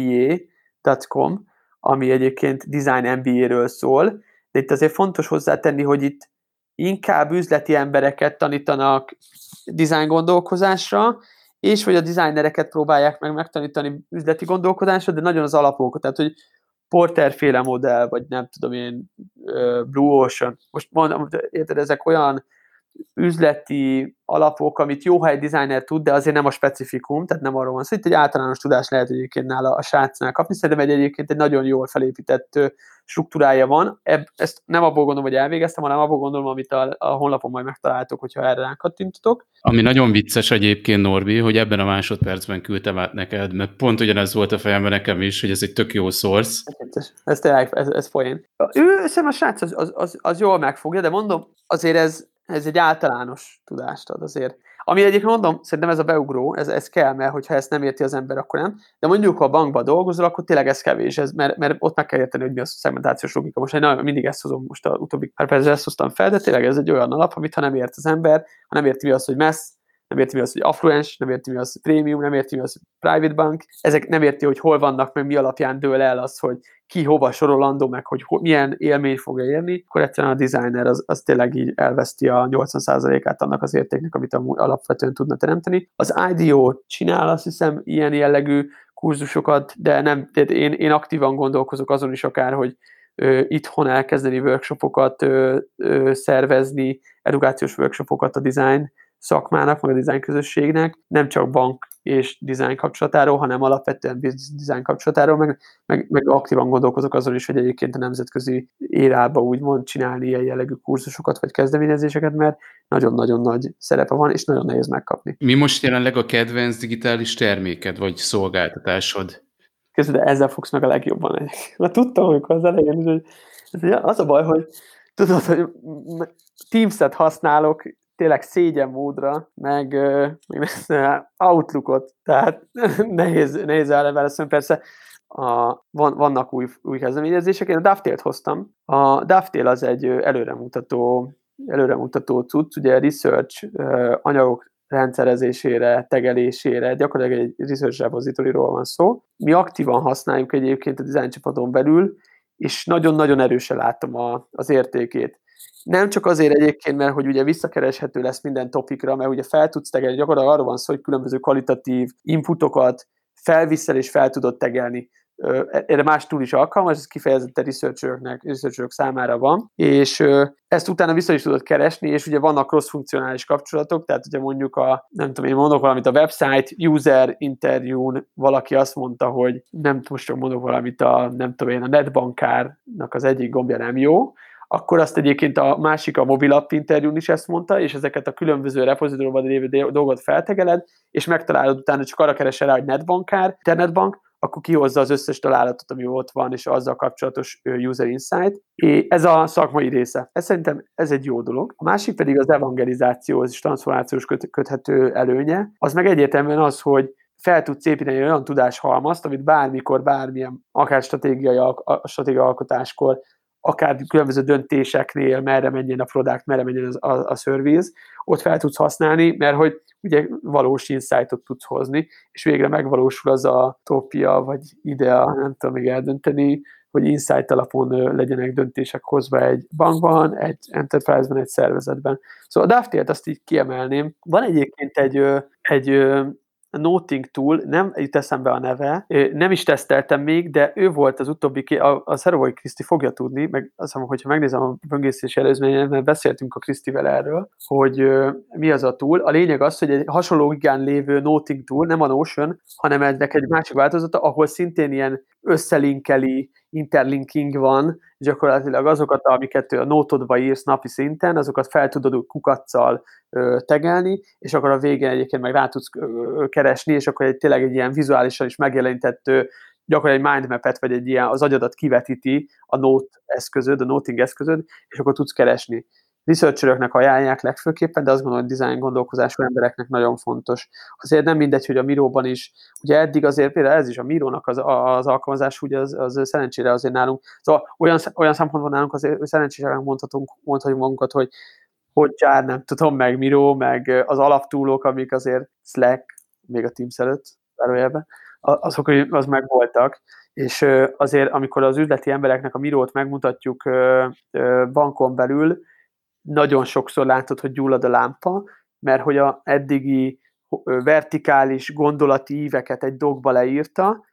ami egyébként Design MBA-ről szól, de itt azért fontos hozzátenni, hogy itt inkább üzleti embereket tanítanak design gondolkozásra, és vagy a designereket próbálják meg megtanítani üzleti gondolkodásra, de nagyon az alapokat, tehát hogy porterféle modell, vagy nem tudom én, Blue Ocean. Most mondom, érted, ezek olyan üzleti alapok, amit jó, ha egy designer tud, de azért nem a specifikum, tehát nem arról van szó, itt egy általános tudás lehet egyébként nála a srácnál kapni, szerintem egy egyébként egy nagyon jól felépített struktúrája van, ezt nem abból gondolom, hogy elvégeztem, hanem abból gondolom, amit a, a honlapon majd megtaláltok, hogyha erre rákattintotok. Ami nagyon vicces egyébként, Norbi, hogy ebben a másodpercben küldtem át neked, mert pont ugyanez volt a fejemben nekem is, hogy ez egy tök jó source. Ez, ez ez, ez folyén. Ő, szerintem a srác az, az, az, az jól megfogja, de mondom, azért ez, ez egy általános tudást ad azért. Ami egyik mondom, szerintem ez a beugró, ez, ez kell, mert hogyha ezt nem érti az ember, akkor nem. De mondjuk, ha a bankban dolgozol, akkor tényleg ez kevés, ez, mert, mert ott meg kell érteni, hogy mi a szegmentációs logika. Most nagyon, mindig ezt hozom, most a utóbbi pár percben ezt hoztam fel, de tényleg ez egy olyan alap, amit ha nem ért az ember, ha nem érti mi az, hogy messz, nem érti mi az, hogy affluens, nem érti mi az, hogy prémium, nem érti mi az, hogy private bank, ezek nem érti, hogy hol vannak, meg mi alapján dől el az, hogy ki hova sorolandó, meg hogy ho, milyen élmény fogja érni, akkor egyszerűen a designer az, az tényleg így elveszti a 80%-át annak az értéknek, amit alapvetően tudna teremteni. Az IDO csinál azt hiszem ilyen jellegű kurzusokat, de nem, tehát én, én aktívan gondolkozok azon is akár, hogy ö, itthon elkezdeni workshopokat ö, ö, szervezni, edukációs workshopokat a design szakmának, meg a design közösségnek, nem csak bank és design kapcsolatáról, hanem alapvetően design kapcsolatáról, meg, meg, meg aktívan gondolkozok azon is, hogy egyébként a nemzetközi érába úgymond csinálni ilyen jellegű kurzusokat vagy kezdeményezéseket, mert nagyon-nagyon nagy szerepe van, és nagyon nehéz megkapni. Mi most jelenleg a kedvenc digitális terméked vagy szolgáltatásod? Közben ezzel fogsz meg a legjobban. Mert tudtam, amikor az elején, hogy az a baj, hogy tudod, hogy Teams-et használok tényleg szégyen módra, meg, meg Outlookot, tehát nehéz, nehéz elleveleszem. Persze a, van, vannak új, új kezdeményezések. Én a Dovetail-t hoztam. A Dovetail az egy előremutató, előremutató cucc, ugye research anyagok rendszerezésére, tegelésére, gyakorlatilag egy research repository-ról van szó. Mi aktívan használjuk egyébként a design csapaton belül, és nagyon-nagyon erősen látom a, az értékét. Nem csak azért egyébként, mert hogy ugye visszakereshető lesz minden topikra, mert ugye fel tudsz tegelni, gyakorlatilag arról van szó, hogy különböző kvalitatív inputokat felviszel és fel tudod tegelni. Erre más túl is alkalmas, ez kifejezetten researcheröknek, researcherök számára van, és ezt utána vissza is tudod keresni, és ugye vannak cross-funkcionális kapcsolatok, tehát ugye mondjuk a, nem tudom, én mondok valamit a website user interjún, valaki azt mondta, hogy nem most csak mondok valamit a, nem tudom én, a netbankárnak az egyik gombja nem jó, akkor azt egyébként a másik a mobilapp interjún is ezt mondta, és ezeket a különböző repozitorban lévő dolgot feltegeled, és megtalálod utána, csak arra keresel rá, hogy netbankár, internetbank, akkor kihozza az összes találatot, ami ott van, és azzal kapcsolatos user insight. És ez a szakmai része. Ez szerintem ez egy jó dolog. A másik pedig az evangelizáció, és transformációs köt- köthető előnye. Az meg egyértelműen az, hogy fel tudsz építeni olyan tudáshalmazt, amit bármikor, bármilyen, akár stratégiai, stratégiai alkotáskor akár különböző döntéseknél, merre menjen a product, merre menjen az, a, a service, ott fel tudsz használni, mert hogy ugye valós insightot tudsz hozni, és végre megvalósul az a topia, vagy idea, nem tudom még eldönteni, hogy insight alapon legyenek döntések hozva egy bankban, egy enterprise-ben, egy szervezetben. Szóval a Dovetail-t azt így kiemelném. Van egyébként egy, egy Noting Tool, nem jut eszembe a neve, nem is teszteltem még, de ő volt az utóbbi, a, a Szerovai Kriszti fogja tudni, meg azt mondom, hogyha megnézem a böngészési előzményen, mert beszéltünk a Krisztivel erről, hogy mi az a tool. A lényeg az, hogy egy hasonló igán lévő Noting Tool, nem a Notion, hanem ennek egy másik változata, ahol szintén ilyen összelinkeli, interlinking van, gyakorlatilag azokat, amiket a nótodba írsz napi szinten, azokat fel tudod kukaccal tegelni, és akkor a végén egyébként meg rá tudsz keresni, és akkor egy, tényleg egy ilyen vizuálisan is megjelenített gyakorlatilag egy mindmap-et, vagy egy ilyen, az agyadat kivetíti a note eszközöd, a noting eszközöd, és akkor tudsz keresni researcheröknek ajánlják legfőképpen, de azt gondolom, hogy design gondolkozású embereknek nagyon fontos. Azért nem mindegy, hogy a Miróban is, ugye eddig azért például ez is a Mirónak az, az alkalmazás, ugye az, az szerencsére azért nálunk, szóval olyan, olyan szempontból nálunk azért szerencsére mondhatunk, mondhatjuk magunkat, hogy hogy jár, nem tudom, meg Miro, meg az alaptúlok, amik azért Slack, még a Teams előtt, zárójelben, azok az meg voltak, és azért, amikor az üzleti embereknek a Mirót megmutatjuk bankon belül, nagyon sokszor látod, hogy gyullad a lámpa, mert hogy a eddigi vertikális gondolati íveket egy dogba leírta,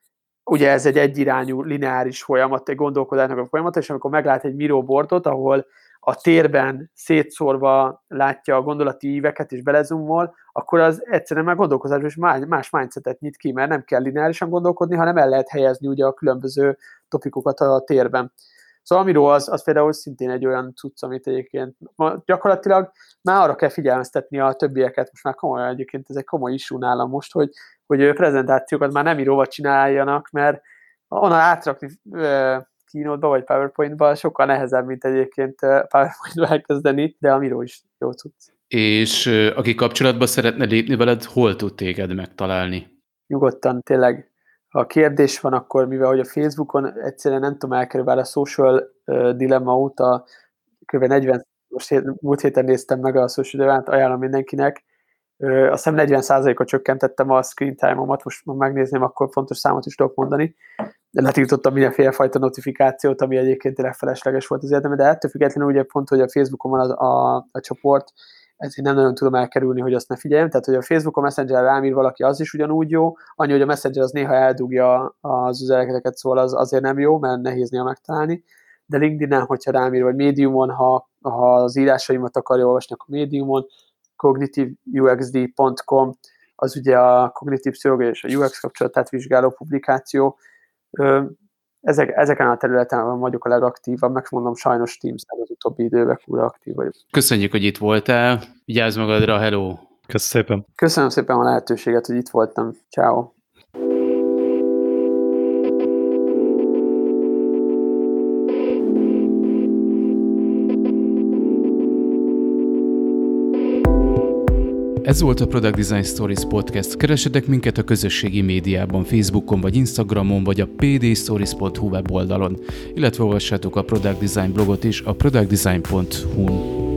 ugye ez egy egyirányú lineáris folyamat, egy gondolkodásnak a folyamat, és amikor meglát egy Miro boardot, ahol a térben szétszórva látja a gondolati íveket és belezumol, akkor az egyszerűen már gondolkozás és más mindsetet nyit ki, mert nem kell lineárisan gondolkodni, hanem el lehet helyezni ugye a különböző topikokat a térben. Szóval amiről az, az például szintén egy olyan cucc, amit egyébként ma gyakorlatilag már arra kell figyelmeztetni a többieket, most már komolyan egyébként ez egy komoly issue nálam most, hogy, hogy prezentációkat már nem íróval csináljanak, mert onnan átrakni keynote vagy PowerPoint-ba sokkal nehezebb, mint egyébként PowerPoint-ba elkezdeni, de a Miro is jó cucc. És aki kapcsolatba szeretne lépni veled, hol tud téged megtalálni? Nyugodtan, tényleg ha kérdés van, akkor mivel hogy a Facebookon egyszerűen nem tudom elkerülni, a social dilemma óta kb. 40, most hét, múlt héten néztem meg a social dilemma ajánlom mindenkinek, azt hiszem 40%-ot csökkentettem a screen time-omat, most ma megnézném, akkor fontos számot is tudok mondani, de letiltottam mindenféle fajta notifikációt, ami egyébként tényleg felesleges volt az érdeme, de ettől függetlenül ugye pont, hogy a Facebookon van a, a, a csoport, ezért nem nagyon tudom elkerülni, hogy azt ne figyeljem. Tehát, hogy a Facebook a Messenger rám ír valaki, az is ugyanúgy jó, annyi, hogy a Messenger az néha eldugja az üzeneteket, szóval az azért nem jó, mert nehéz néha megtalálni. De LinkedIn-en, hogyha rám ír, vagy Mediumon, ha, ha az írásaimat akarja olvasni, akkor Mediumon, cognitiveUXD.com, az ugye a kognitív pszichológia és a UX kapcsolatát vizsgáló publikáció ezek, ezeken a területen vagyok a legaktívabb, megmondom sajnos Teams az utóbbi időben újra aktív vagyok. Köszönjük, hogy itt voltál, vigyázz magadra, hello! Köszönöm szépen! Köszönöm szépen a lehetőséget, hogy itt voltam. Ciao. Ez volt a Product Design Stories Podcast. Keresetek minket a közösségi médiában, Facebookon vagy Instagramon, vagy a pdstories.hu weboldalon, illetve olvassátok a Product Design blogot is a productdesign.hu-n.